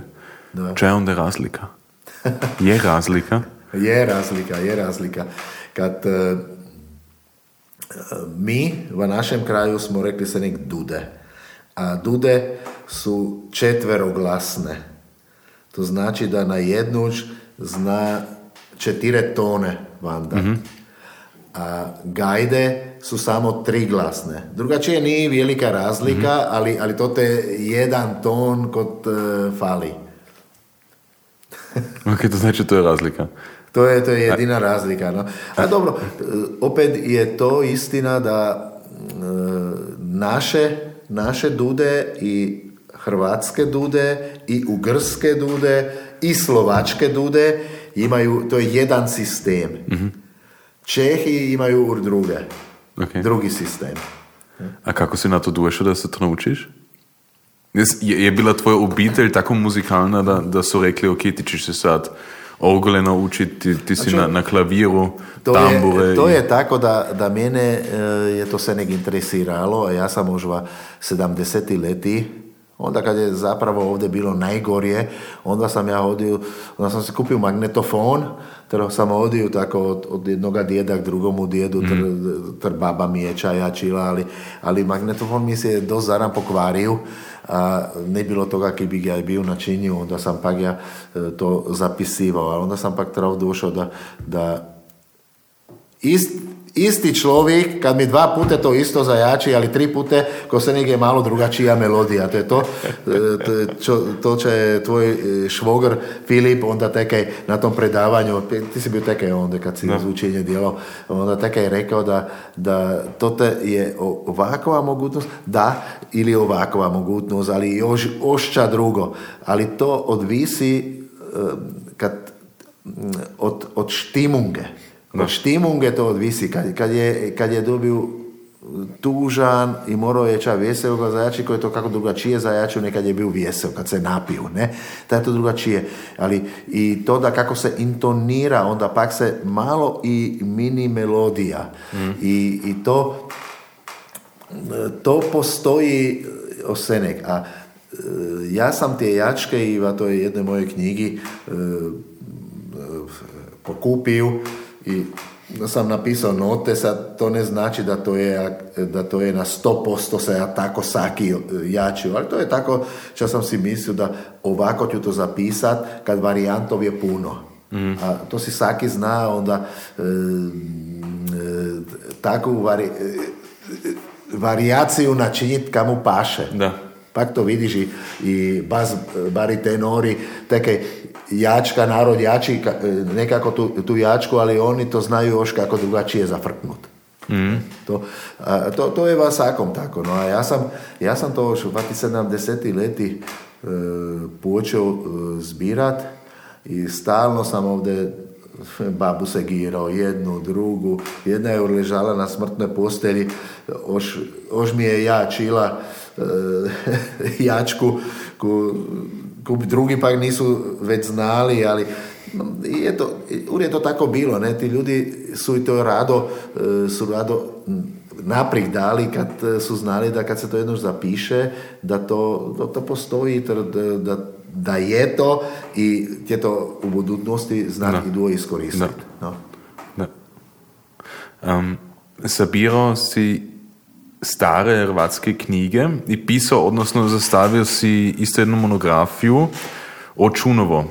Speaker 1: Da. Če je onda razlika? Je razlika?
Speaker 2: Je razlika, je razlika. Kad uh, mi v našem kraju smo rekli se nek dude. A dude su četveroglasne. To znači da na jednuć zna četire tone vanda. Mm-hmm. A gajde su samo tri glasne. Drugačije nije velika razlika, mm-hmm. ali, ali to te jedan ton kod uh, fali.
Speaker 1: ok, to znači to je razlika.
Speaker 2: To je, to je jedina razlika. No. A dobro, e, opet je to istina da e, naše, naše dude i hrvatske dude i ugrske dude i slovačke dude imaju, to je jedan sistem. Mm-hmm. Čehi imaju druge. Okay. Drugi sistem.
Speaker 1: A kako si na to došao da se to naučiš? Je, je bila tvoja obitelj tako muzikalna da, da su rekli, ok, ti ćeš se sad ogole naučiti, ti si na, na klaviru, to tambure.
Speaker 2: Je, to je tako da, da mene e, je to se nek interesiralo, a ja sam možda 70 leti Onda kad je zapravo ovdje bilo najgorije, onda sam ja odio, onda sam se kupio magnetofon, ter sam odio tako od, od jednoga djeda k drugomu djedu, ter, ter baba mi je čajačila, ali, ali magnetofon mi se do zaran pokvario, a ne bilo toga ki bi ga bio načinio, onda sam pak ja e, to zapisivao, a onda sam pak trebao došao da, da ist, isti človek, kad mi dva pute to isto zajači, ali tri pute, ko se nekaj malo drugačija melodija. To je to, to, je čo, to čo je tvoj e, švogr Filip, onda tekaj na tom predavanju, ti si bio tekaj onda kad si no. učenje djelao, onda tekaj rekao da, da to je ovakova mogućnost, da, ili ovakova mogućnost, ali još ošća drugo. Ali to odvisi e, kad, od, od štimunge. No. Štimunge to odvisi. Kad, kad, je, kad je dobio tužan i morao je ča ga zajači, koji je to kako drugačije zajačio nekad je bio vesel, kad se napiju, ne? Da je to drugačije. Ali i to da kako se intonira, onda pak se malo i mini melodija. Mm. I, I to to postoji osenek. A e, ja sam te jačke i to je jedne moje knjigi e, pokupio i sam napisao note, sad to ne znači da to je, da to je na 100% se ja tako saki jačio, ali to je tako što sam si mislio da ovako ću to zapisat kad varijantov je puno. Mm. A to si saki zna onda e, e, takvu vari, e, varijaciju načiniti kamu paše.
Speaker 1: Da.
Speaker 2: Pak to vidiš i, i bas baritenori, teke jačka, narod jači nekako tu, tu jačku, ali oni to znaju još kako drugačije zafrknut.
Speaker 1: Mm.
Speaker 2: To, a, to, to je vasakom tako. No, a ja sam, ja sam to još u 70. leti e, počeo e, zbirat i stalno sam ovdje babu se girao, jednu, drugu, jedna je ležala na smrtnoj postelji, oš, oš mi je ja čila e, jačku, ku, ku drugi pak nisu već znali, ali je to, je to tako bilo, ne, ti ljudi su i to rado, e, su rado naprijed dali kad su znali da kad se to jedno zapiše, da to, da to postoji, da, da da je to i će to u budućnosti znati i dvoje iskoristiti. No.
Speaker 1: Da. Um, sabirao si stare hrvatske knjige i pisao, odnosno zastavio si isto jednu monografiju o Čunovo.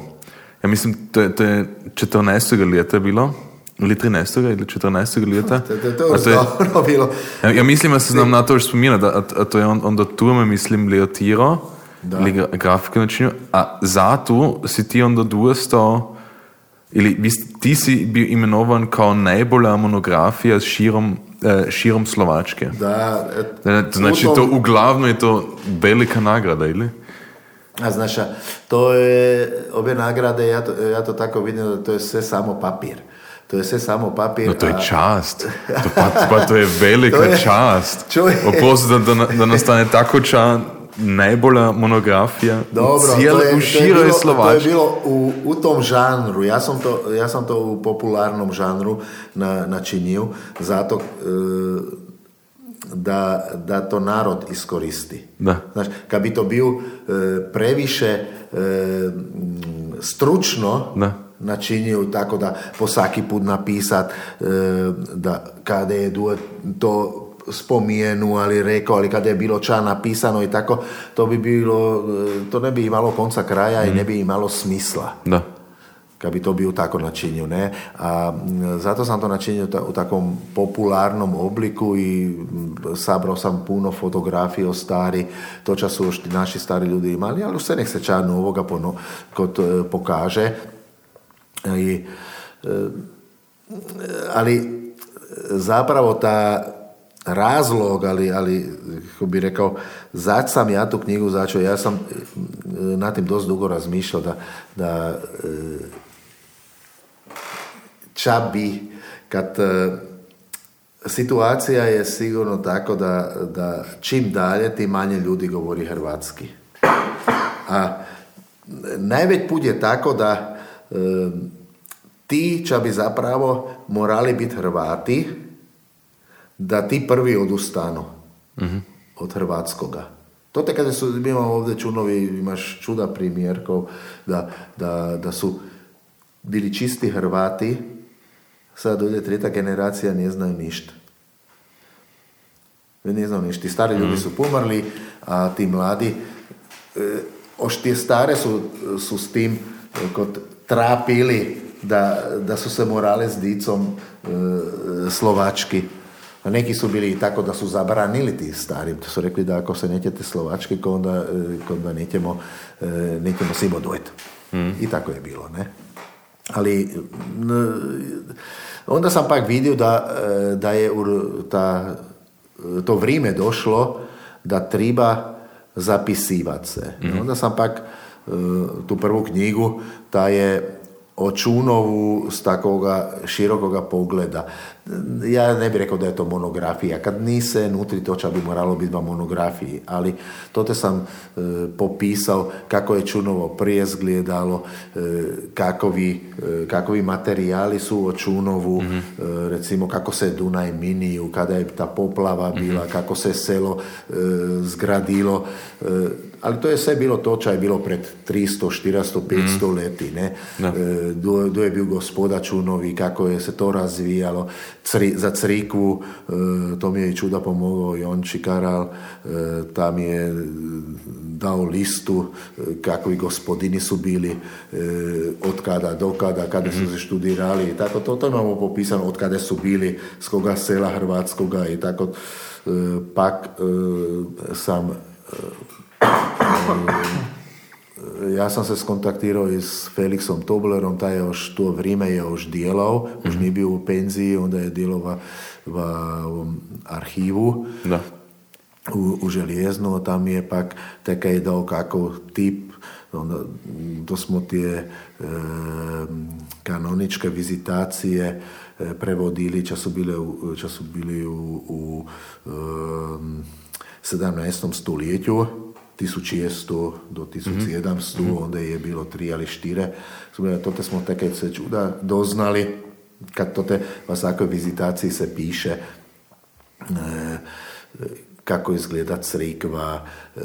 Speaker 1: Ja mislim, to je, to je 14. leta bilo, ili 13. ili 14. leta.
Speaker 2: To, to, to, je dobro bilo.
Speaker 1: Ja, ja mislim, da se znam na to još spomina, da, a, a to je on, onda tu me mislim leotirao, ili grafike načinio, a zato si ti onda dostao, ili ti si bio imenovan kao najbolja monografija širom, eh, širom Slovačke.
Speaker 2: Da.
Speaker 1: Et, znači, to uglavnom je to velika nagrada, ili?
Speaker 2: A znaš, to je, ove nagrade, ja to, ja to tako vidim da to je sve samo papir. To je sve samo papir.
Speaker 1: No to je čast. To, pa, pa to je velika to je, čast. Čovjek... da, da, da nastane tako čast najbolja monografija
Speaker 2: Dobro,
Speaker 1: u cijeloj,
Speaker 2: to je,
Speaker 1: u široj
Speaker 2: To je bilo u, u tom žanru, ja sam, to, ja sam to u popularnom žanru na, načinio, zato e, da, da to narod iskoristi.
Speaker 1: Da.
Speaker 2: Znaš, kad bi to bio e, previše e, stručno
Speaker 1: da
Speaker 2: načinio tako da po svaki put napisat da kada je to spomijenu, ali rekao, ali kada je bilo ča napisano i tako, to bi bilo, to ne bi imalo konca kraja i ne bi imalo smisla.
Speaker 1: Da.
Speaker 2: Kad bi to bio tako načinio, ne? A zato sam to načinio u takvom popularnom obliku i sabrao sam puno fotografija stari, to čas su još naši stari ljudi imali, ali sve nek se ča novoga pono, kod, e, pokaže. I, e, ali zapravo ta razlog, ali, ali kako bi rekao, zač sam ja tu knjigu začeo, ja sam e, na tim dosta dugo razmišljao da, da e, ča bi, kad e, situacija je sigurno tako da, da čim dalje ti manje ljudi govori hrvatski. A najveć put je tako da ti ča bi zapravo morali biti Hrvati, da ti prvi odustanu
Speaker 1: mm
Speaker 2: od hrvatskoga. To te kada su, mi imamo ovdje čunovi, imaš čuda primjer, da, da, da su bili čisti Hrvati, sad ovdje treta generacija ne znaju ništa. Ne znaju ništa. Ti stari ljudi mhm. su pomrli, a ti mladi, e, oš ti stare su, su s tim e, kod trapili da, da su se morale s dicom e, slovački a neki su bili tako da su zabranili ti stari. To su rekli da ako se nećete slovački, onda, e, onda nećemo, e, nećemo dojeti.
Speaker 1: Mm.
Speaker 2: I tako je bilo, ne? Ali onda sam pak vidio da, e, da je ta, to vrijeme došlo da treba zapisivati se. Mm. Onda sam pak tu prvu knjigu, ta je o Čunovu s takoga širokoga pogleda. Ja ne bih rekao da je to monografija. Kad nise nutri to bi moralo biti ba monografiji, ali to te sam e, popisao kako je Čunovo prije zgledalo, e, kakovi, e, kakovi materijali su o Čunovu, mm recimo kako se Dunaj miniju, kada je ta poplava bila, mm kako se selo zgradilo ali to je sve bilo to, čo je bilo pred 300, 400, 500 mm. lety, ne? E, do, je bil gospoda Čunovi, kako je se to razvijalo. Cri, za crikvu, e, to mi je čuda pomogao Jonči Karal, e, tam je dao listu e, kakvi gospodini su bili, e, od kada do kada, kada su mhm. se študirali i tako. To, to imamo popisano od kada su bili, z koga sela Hrvatskoga i tako. E, pak sam ja sam se skontaktirao i s Felixom Toblerom, taj je još to vrijeme je još dijelao, mm-hmm. už nije bio u penziji, onda je dijelao v, arhivu. Da. U, u Željeznu, tam je pak teka je dao tip, onda, to smo tije e, kanoničke vizitacije e, prevodili, čas su, bile čas su bili u, u e, 17. stoljetju, 1600 do 1700, mm-hmm. onda je bilo tri ali štire. Tote smo také se čuda doznali, kad tote v vsakoj vizitaciji se piše, e, kako izgleda crkva, e,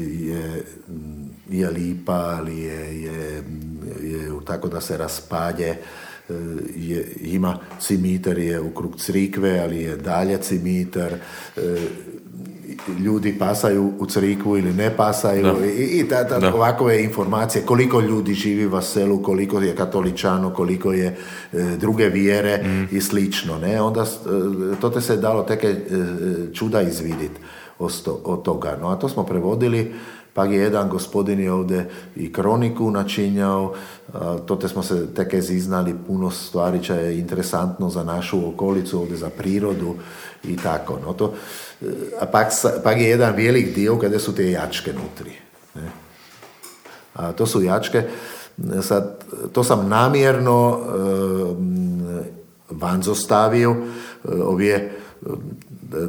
Speaker 2: je, je lipa, ali je, je, je tako da se raspadje, e, je, ima cimiter je ukrug crikve, ali je dalje cimiter, ljudi pasaju u crikvu ili ne pasaju i, i ta, ta, ovakve informacije koliko ljudi živi u selu, koliko je katoličano, koliko je e, druge vjere mm. i slično. Ne? Onda e, to te se dalo teke e, čuda izviditi od toga. No a to smo prevodili pa je jedan gospodin je ovdje i kroniku načinjao, to te smo se teke ziznali puno stvari, čo je interesantno za našu okolicu, ovdje za prirodu i tako. No to, a pak, pak je jedan velik dio kada su te jačke nutri. Ne? A to su jačke, sad, to sam namjerno e, van zostavio, e,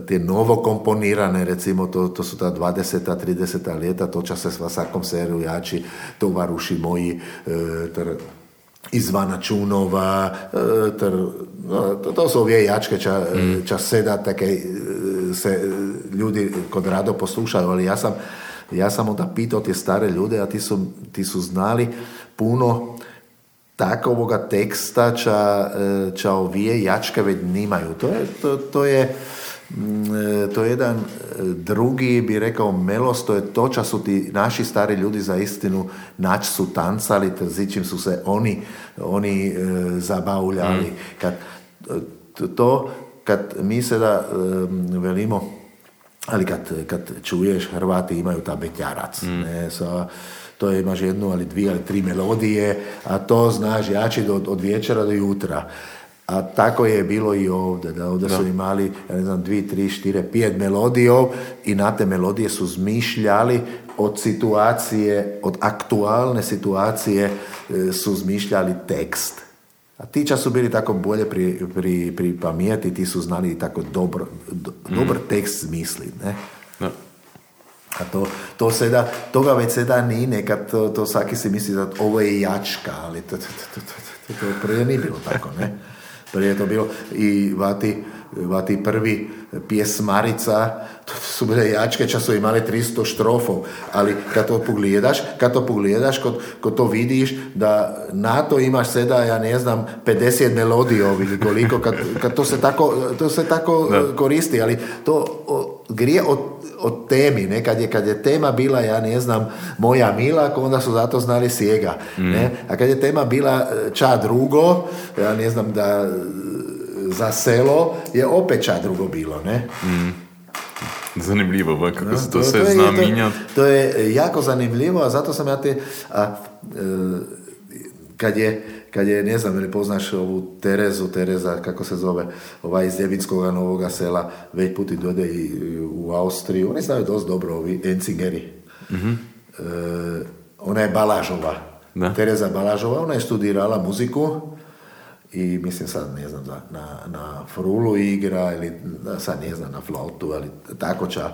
Speaker 2: tie novo komponirane, recimo to, to sú tá 20. 30. lieta, to čase s Vasakom séru jači, tovaruši moji, e, ter, Izvana Čúnova, e, ter, no, to, to sú vie jačke, ča, mm. ča seda, také e, se ljudi kod rado poslušaju, ali ja sam, ja sam onda pitao tie staré ljude, a ti su, ti su znali puno takovoga teksta, ča, ča ovije jačke već nimaju. To je, to, to je to je jedan e, drugi, bi rekao, melos, to je to ča su ti naši stari ljudi za istinu nač su tancali, zičim su se oni, oni e, zabavljali. Mm. Kad, to, kad mi se da velimo, ali kad, kad čuješ Hrvati imaju ta bećarac, mm. ne, sa, to je, imaš jednu ali dvije ali tri melodije, a to znaš jači od, od večera do jutra. A tako je bilo i ovdje, da ovdje su imali, ja ne znam, dvi, tri, štire, pijet melodijov i na te melodije su zmišljali od situacije, od aktualne situacije e, su zmišljali tekst. A ti čas su bili tako bolje pri, pri, pri pamijeti, ti su znali tako dobro, do, mm. dobar tekst zmisliti, ne? A to, to seda, toga već seda nije, nekad to, to svaki si misli da ovo je jačka, ali to, to, to, to, to, to, to prije nije bilo tako, ne? Prije je to bilo i vati, vati prvi pjesmarica, to su bile jačke, čas su imali 300 štrofov, ali kad to pogledaš, kad to pogledaš, kod, kod to vidiš da na to imaš seda, ja ne znam, 50 melodijov ili koliko, kad, kad to se tako, to se tako koristi, ali to grije od o temi, ne? Kad, je, kad je tema bila, ja ne znam, moja Milak, onda su zato znali sjega. Mm. Ne? A kad je tema bila e, ča drugo, ja ne znam da e, za selo je opet drugo bilo, ne?
Speaker 1: Mm. Zanimljivo, kako no, se to, to sve zna
Speaker 2: to, to je jako zanimljivo, a zato sam ja te... A, e, kad je kad je, ne znam, ili poznaš ovu Terezu, Tereza, kako se zove, ova iz Ljevinskog novoga sela, već puti dode i u Austriju, oni znaju dosta dobro, ovi Encingeri. mm E, ona je Balažova, da. Tereza Balažova, ona je studirala muziku i mislim sad, ne znam, na, na frulu igra ili sad ne znam, na flautu, ali tako ča.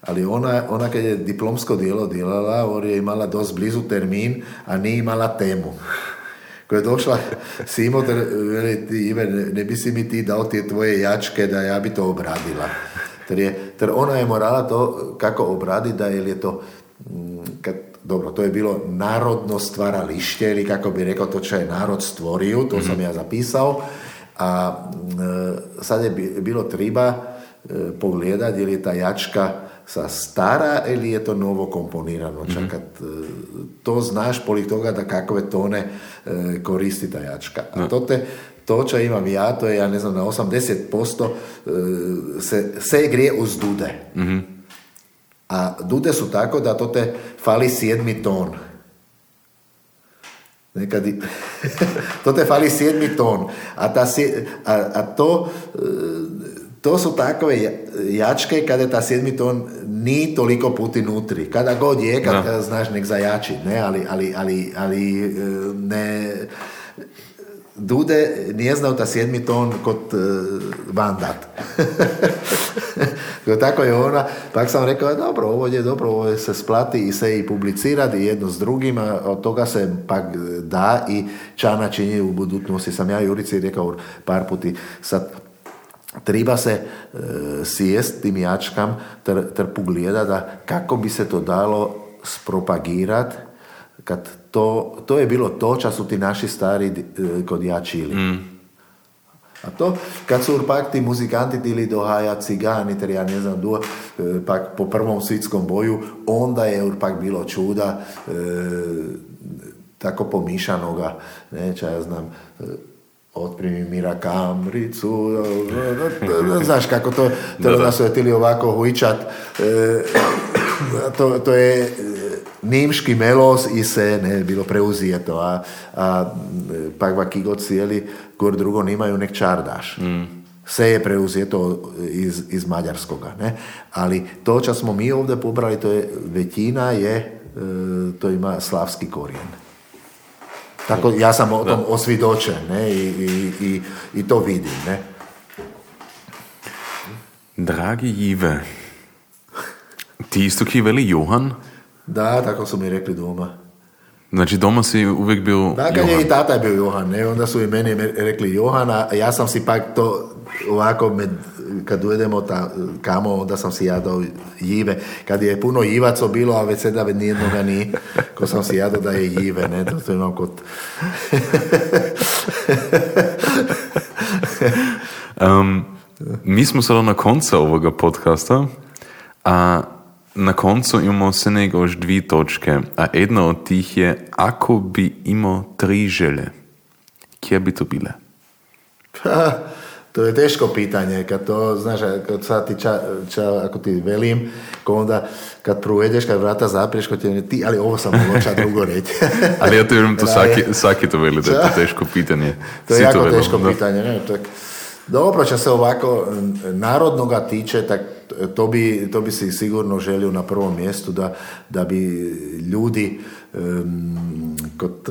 Speaker 2: Ali ona, ona kad je diplomsko dijelo djelala, ona je imala dosta blizu termin, a nije imala temu koja je došla Simo, veli ti, Ive, ne, bi si mi ti dao te tvoje jačke da ja bi to obradila. Ter, je, ter ona je morala to kako obraditi, da je to kad, dobro, to je bilo narodno stvaralište, ili kako bi rekao to čo je narod stvorio, to sam ja zapisao, a sad je bilo treba pogledati je li ta jačka sa stara ili je to novo komponirano. Čak kad to znaš, polik toga da kakve tone koristi ta jačka. A to te to čo imam ja, to je, ja ne znam, na 80% se, se grije uz dude. A dude su tako da to te fali sedmi ton. Nekad, to te fali sedmi ton. A, ta, a, a to, to su takve jačke kada ta sedmi ton ni toliko puti nutri. Kada god je, kad, znaš nek zajači, ne, ali, ali, ali, ali ne Dude nije znao ta sedmi ton kod uh, bandat. Tako je ona, pak sam rekao, e, dobro, ovo je dobro, ovo se splati i se i publicirati jedno s drugim, a od toga se pak da i čana čini u budućnosti. Sam ja Jurici rekao par puti, sad treba se uh, sjest tim jačkam ter, ter da kako bi se to dalo spropagirati kad to, to je bilo to čas su ti naši stari e, kod jačili. Mm. A to, kad su pak ti muzikanti ili dohaja cigani, ter ja ne znam duo, e, pak po prvom svjetskom boju, onda je urpak bilo čuda, e, tako pomišanoga, neća ja znam, e, otprimi Mira Kamricu, znaš kako to, to da, su etili ovako huičat, e, to, to je Nímšky melos i se ne, bilo preuzijeto, a, a pak vaki god cijeli, gor drugo nimaju nek čardaš. Mm. Sve je preuzijeto iz, iz mađarskoga, ne? Ali to čo smo mi ovdje pobrali, to je, većina je, e, to ima slavski korijen. Tako ja sam o tom osvidočen, ne? I, i, i, i to vidim, ne?
Speaker 1: Dragi Jive, ti isto kiveli Johan?
Speaker 2: Da, tako su mi rekli doma.
Speaker 1: Znači doma si uvijek bio
Speaker 2: Da, kad je i tata je bio Johan, ne? onda su i meni rekli Johana, a ja sam si pak to ovako, med, kad ujedemo ta, kamo, onda sam si jadao jive. Kad je puno jivaco bilo, a već sada nijednoga ni, ko sam si jadao da je jive, ne, to, to imam kod...
Speaker 1: um, mi smo sada na koncu ovoga podcasta, a na koncu imamo se nego još dvije točke, a jedna od tih je, ako bi imao tri želje, kje bi to bile?
Speaker 2: Pa, to je teško pitanje, kad to, znaš, kad sad ti ča, ča, ako ti velim, ko onda kad provedeš, kad vrata zapriješ, kod ti, ali ovo sam mogla ča drugo reći.
Speaker 1: ali ja to vjerujem, to svaki, svaki to veli, da je to teško pitanje.
Speaker 2: To je jako teško pitanje, ne, tak, dobro, će se ovako narodnoga tiče, tak to bi, to bi se sigurno želio na prvom mjestu da, da bi ljudi um, kod,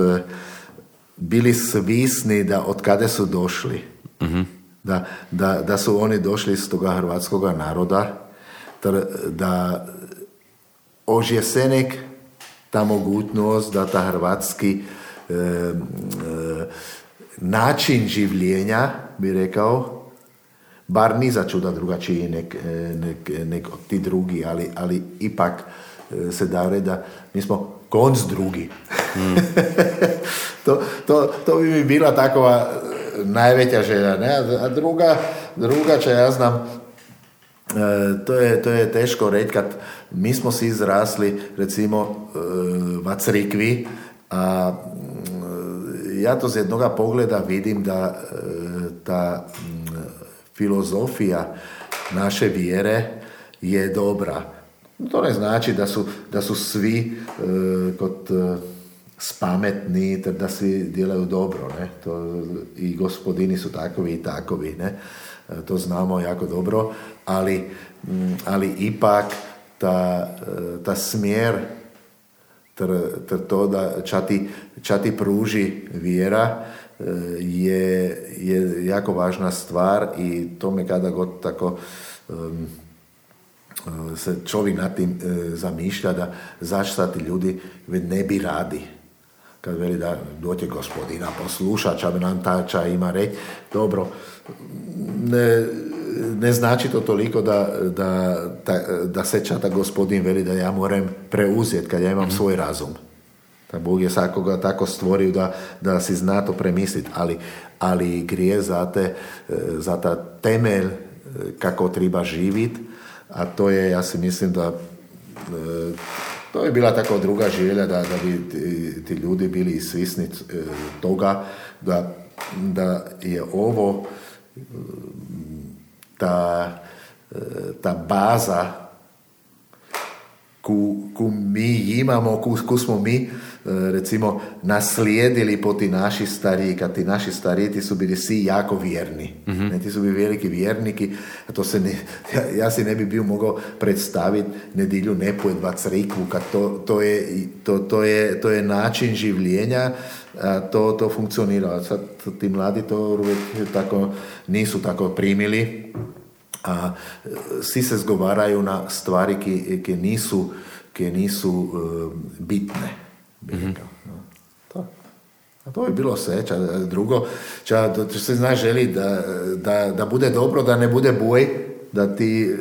Speaker 2: bili svisni da od kada su došli. Mhm. Da, da, da su oni došli iz toga hrvatskog naroda, da ožjesenek ta mogućnost da ta hrvatski način življenja, bi rekao, bar ni za čuda drugačiji nek, nek, nek ti drugi, ali, ali ipak e, se da da mi smo konc drugi. Mm. to, to, to bi mi bila takova e, najveća želja. Ne? A druga, druga će, ja znam, e, to je, to je teško reći kad mi smo si izrasli recimo v crikvi, a ja to z jednoga pogleda vidim da e, ta filozofija naše vjere je dobra. To ne znači da su, da su svi e, kod e, spametni, da svi djelaju dobro. Ne? To, I gospodini su takovi i takovi. Ne? To znamo jako dobro, ali, ali ipak ta, ta smjer ter, to da ča ti, ča ti pruži vjera e, je, je jako važna stvar i to me kada god tako um, se čovjek nad tim uh, zamišlja da zašto ti ljudi ne bi radi kad veli da doće gospodina posluša, ča bi nam ta ča ima reći, dobro, ne, ne znači to toliko da, da, da, se čata gospodin veli da ja moram preuzeti kad ja imam mhm. svoj razum. Da Bog je svakoga tako stvorio da, da si zna to premisliti, ali, ali grije za, te, e, za ta temelj e, kako treba živjeti, a to je, ja si mislim da e, to je bila tako druga želja da, da bi ti, ljudi bili svisni toga da, da je ovo ta, ta baza ku, ku mi imamo, ku, ku smo mi recimo naslijedili po ti naši stariji, kad ti naši stariji ti su bili svi jako vjerni. mm Ne, ti su bili veliki vjerniki, a to se ne, ja, ja, si ne bi bio mogao predstaviti nedilju ne pojedba crikvu, kad to, to, je, to, to, je, to je način življenja, a to, to funkcionira. Sad ti mladi to uvijek tako, nisu tako primili, a svi se zgovaraju na stvari ki, ki nisu, ki nisu uh, bitne bi mm-hmm. To. A to bi bilo sve. Ča, drugo, ča, to se zna želi da, da, da, bude dobro, da ne bude boj, da ti,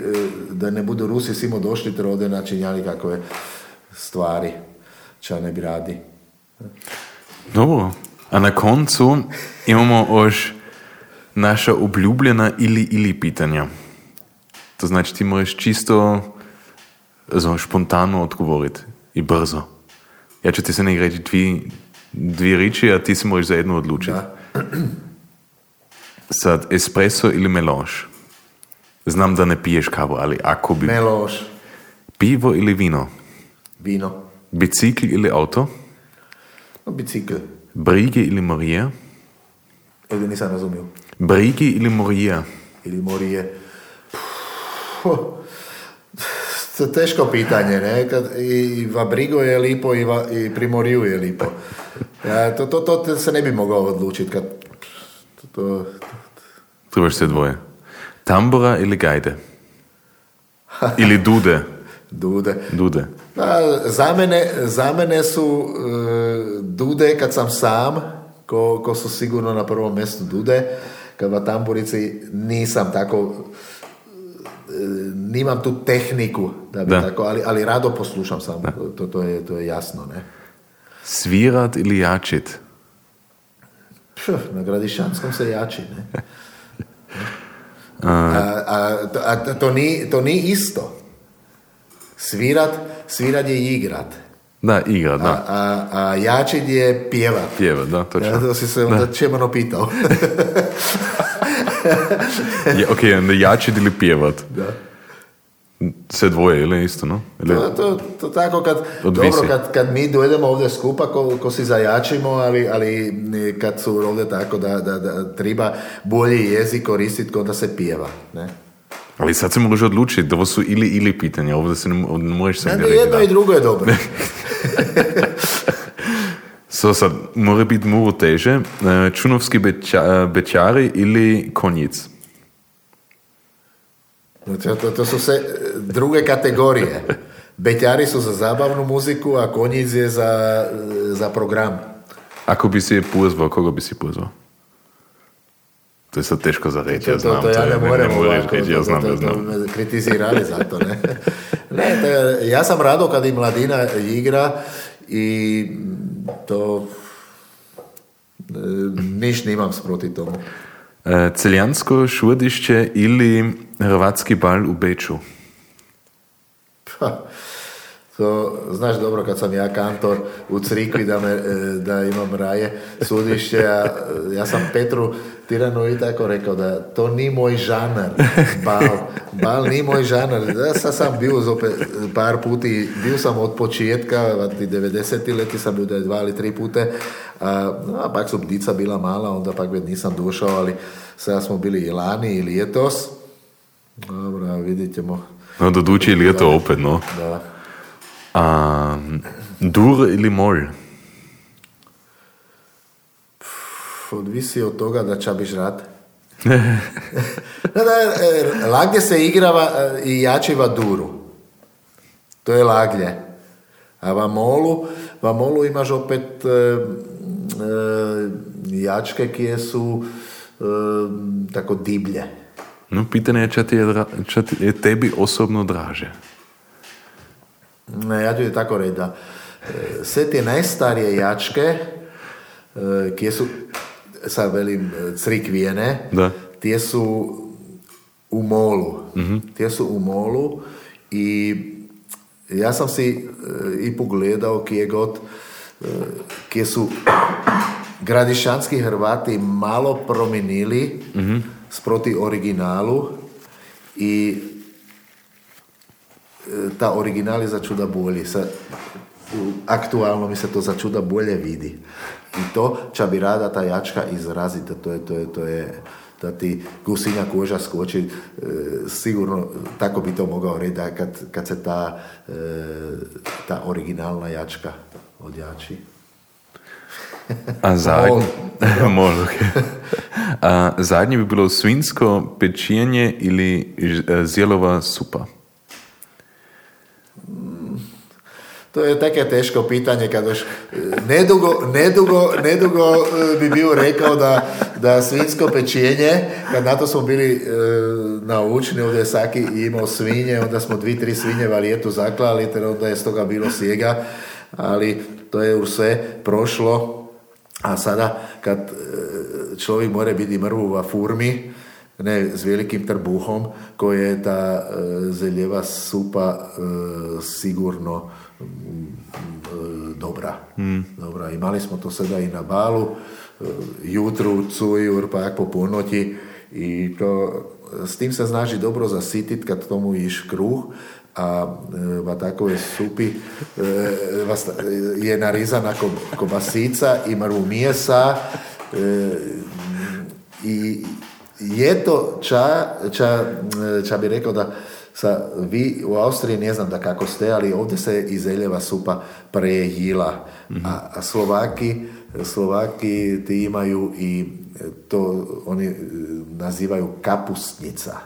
Speaker 2: da ne budu Rusi simo došli ter ovdje načinjali kakve stvari, ča ne bi radi.
Speaker 1: Dobro. A na koncu imamo još naša obljubljena ili ili pitanja. To znači ti možeš čisto so, spontano odgovoriti i brzo. Ja ću ti se ne reći dvije, dvije riči, a ti se možeš za jednu odlučiti. Sad, espresso ili melange? Znam da ne piješ kavu, ali ako bi...
Speaker 2: Melange.
Speaker 1: Pivo ili vino?
Speaker 2: Vino.
Speaker 1: Bicikl ili auto?
Speaker 2: Bicikl.
Speaker 1: Brige ili Morija?
Speaker 2: Ovdje nisam razumio.
Speaker 1: Brige ili Morija?
Speaker 2: Ili Morije. To je teško pitanje, ne? Kad i Vabrigo je lipo i, va, i Primoriju je lipo. Ja, to, to, to se ne bi mogao odlučiti kad... To, to,
Speaker 1: Trebaš se dvoje. Tambora ili gajde? ili dude?
Speaker 2: Dude.
Speaker 1: Dude.
Speaker 2: Pa, za, mene, za mene su uh, dude kad sam sam, ko, ko su sigurno na prvom mjestu dude. Kad va tamburici nisam tako nimam tu tehniku, da bi Tako, ali, ali rado poslušam sam, to, to, je, to je jasno. Ne?
Speaker 1: Svirat ili jačit?
Speaker 2: na Gradišanskom se jači. Ne? A, a, a, to, nije, to nije isto. Svirat, svirat je igrat.
Speaker 1: Da, igrat, da.
Speaker 2: A, a, jačit je pjevat.
Speaker 1: Pjevat, da, točno. Ja,
Speaker 2: to si se onda čemano pitao.
Speaker 1: je, ok, onda jačit ili pjevat.
Speaker 2: Da.
Speaker 1: Sve dvoje, ili isto, no?
Speaker 2: Ili... To, to, to, tako kad, dobro, kad, kad mi dojdemo ovdje skupa, ko, ko si zajačimo, ali, ali kad su ovdje tako da, da, da treba bolji jezik koristiti kod da se pjeva, ne?
Speaker 1: Ali sad se možeš odlučiti, da ovo su ili ili pitanja, ovdje se ne, ne možeš
Speaker 2: se ne, jedno i drugo je dobro.
Speaker 1: so sad, mora biti mnogo teže. E, čunovski beča, bečari ili konjic?
Speaker 2: To, to, to su se druge kategorije. Beťari su za zabavnu muziku, a konjic je za, za program.
Speaker 1: Ako bi si je pozvao, koga bi si pozvao? To je sad teško za reći, ja znam.
Speaker 2: To, to, to ja ne moram
Speaker 1: ovako, reći, ja znam, to, znam.
Speaker 2: me kritizirali za to, ne? ne to, ja sam rado kad i mladina igra i to e, niš nimam sproti tomu.
Speaker 1: E, celjansko šudišće ili hrvatski bal u Beču?
Speaker 2: Pa, to, znaš dobro kad sam ja kantor u crikvi da, me, e, da imam raje sudišće, ja, ja sam Petru Tiranu i tako rekao da to ni moj žanar, bal, bal ni moj žanar. Ja sam, sam bio zopet par puti, bio sam od početka, 90. leti sam bio da dva ili tri pute, a, a pak su bdica bila mala, onda pak nisam došao, ali sada smo bili i lani ili jetos. Dobro, vidit ćemo.
Speaker 1: No, dodući ili je to opet, no.
Speaker 2: Da.
Speaker 1: A, dur ili mol?
Speaker 2: Odvisi od toga da će biš rad. da, da, e, laglje se igrava e, i jačiva duru. To je laglje. A vamolu, vamolu imaš opet e, e, jačke kje su e, tako diblje.
Speaker 1: No, pitanje je, če ti je, če ti je tebi osobno draže.
Speaker 2: Ne, ja ću ti tako reći da sve te najstarije jačke, kje su, sad velim, crikvijene,
Speaker 1: Da.
Speaker 2: tije su u molu.
Speaker 1: Mhm.
Speaker 2: Tije su u molu i ja sam si e, i pogledao kje god, e, kje su gradišanski Hrvati malo promijenili sproti originalu i e, ta original je za čuda bolji. Sa, aktualno mi se to za čuda bolje vidi. I to ča bi rada ta jačka izraziti, to je, to je, to je da ti gusinja koža skoči, e, sigurno tako bi to mogao reći da kad, kad se ta, e, ta originalna jačka odjači.
Speaker 1: A zadnji, ok. A zadnje bi bilo svinsko pečenje ili ž- zjelova supa.
Speaker 2: To je také teško pitanje kad još nedugo, nedugo, nedugo e, bi bio rekao da, da svinsko pečenje, kad na to smo bili e, naučni, ovdje je Saki imao svinje, onda smo dvi, tri svinje varijetu zaklali, te onda je stoga bilo sjega, ali to je u sve prošlo, a sada kad e, čovjek mora biti mrvu u furmi, ne s velikim trbuhom, koji je ta e, zeljeva supa e, sigurno mm, e, dobra. dobra. Imali smo to sada i na balu, e, jutru, cujur, pa jak po ponoći i to, s tim se znači dobro zasitit kad tomu iš kruh, a e, va takove supi e, vas- je narizana ko, kobasica i mrvu mijesa e, i je to ča, ča, ča bi rekao da sa, vi u Austriji ne znam da kako ste, ali ovdje se iz eljeva supa prejila. A, a Slovaki, Slovaki ti imaju i to oni e, nazivaju kapustnica.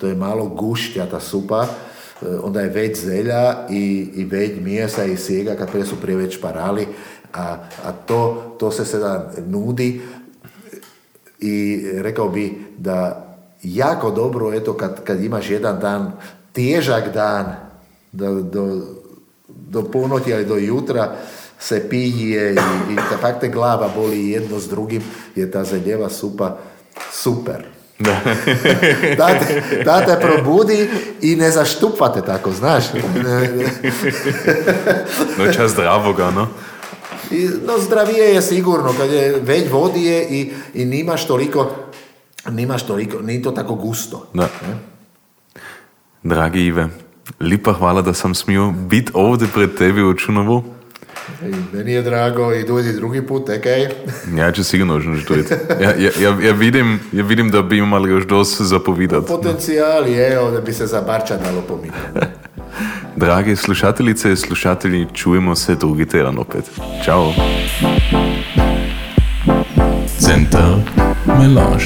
Speaker 2: To je malo gušćata supa, e, onda je već zelja i, i već mijesa i sjega kad su prije već parali, a, a to, to se sada nudi i rekao bi da jako dobro eto kad, kad imaš jedan dan težak dan da do, do ponoći ali do jutra se pije i, i tak te glava boli jedno s drugim je ta zeljeva supa super. da, te, da te probudi i ne zaštupate tako, znaš.
Speaker 1: No, čas zdravoga, no.
Speaker 2: I, no zdravije je sigurno, kad je već vodije i, i nimaš toliko, nimaš toliko, nije to tako gusto.
Speaker 1: Da. Dragi Ive, lepa hvala, da sem smel biti ovdje pred tebi v Čunovu.
Speaker 2: I meni je drago i dođi drugi put, ekej.
Speaker 1: Ja, če sigurno že ždujete. Ja, ja, ja, ja, vidim, ja vidim, da bi imali još dosta zapovedati.
Speaker 2: Potencijal je, da bi se za Barča dalo pomirati.
Speaker 1: Drage slušateljice in slušatelji, čujemo se drugi teden opet. Čau.
Speaker 3: Center Melange.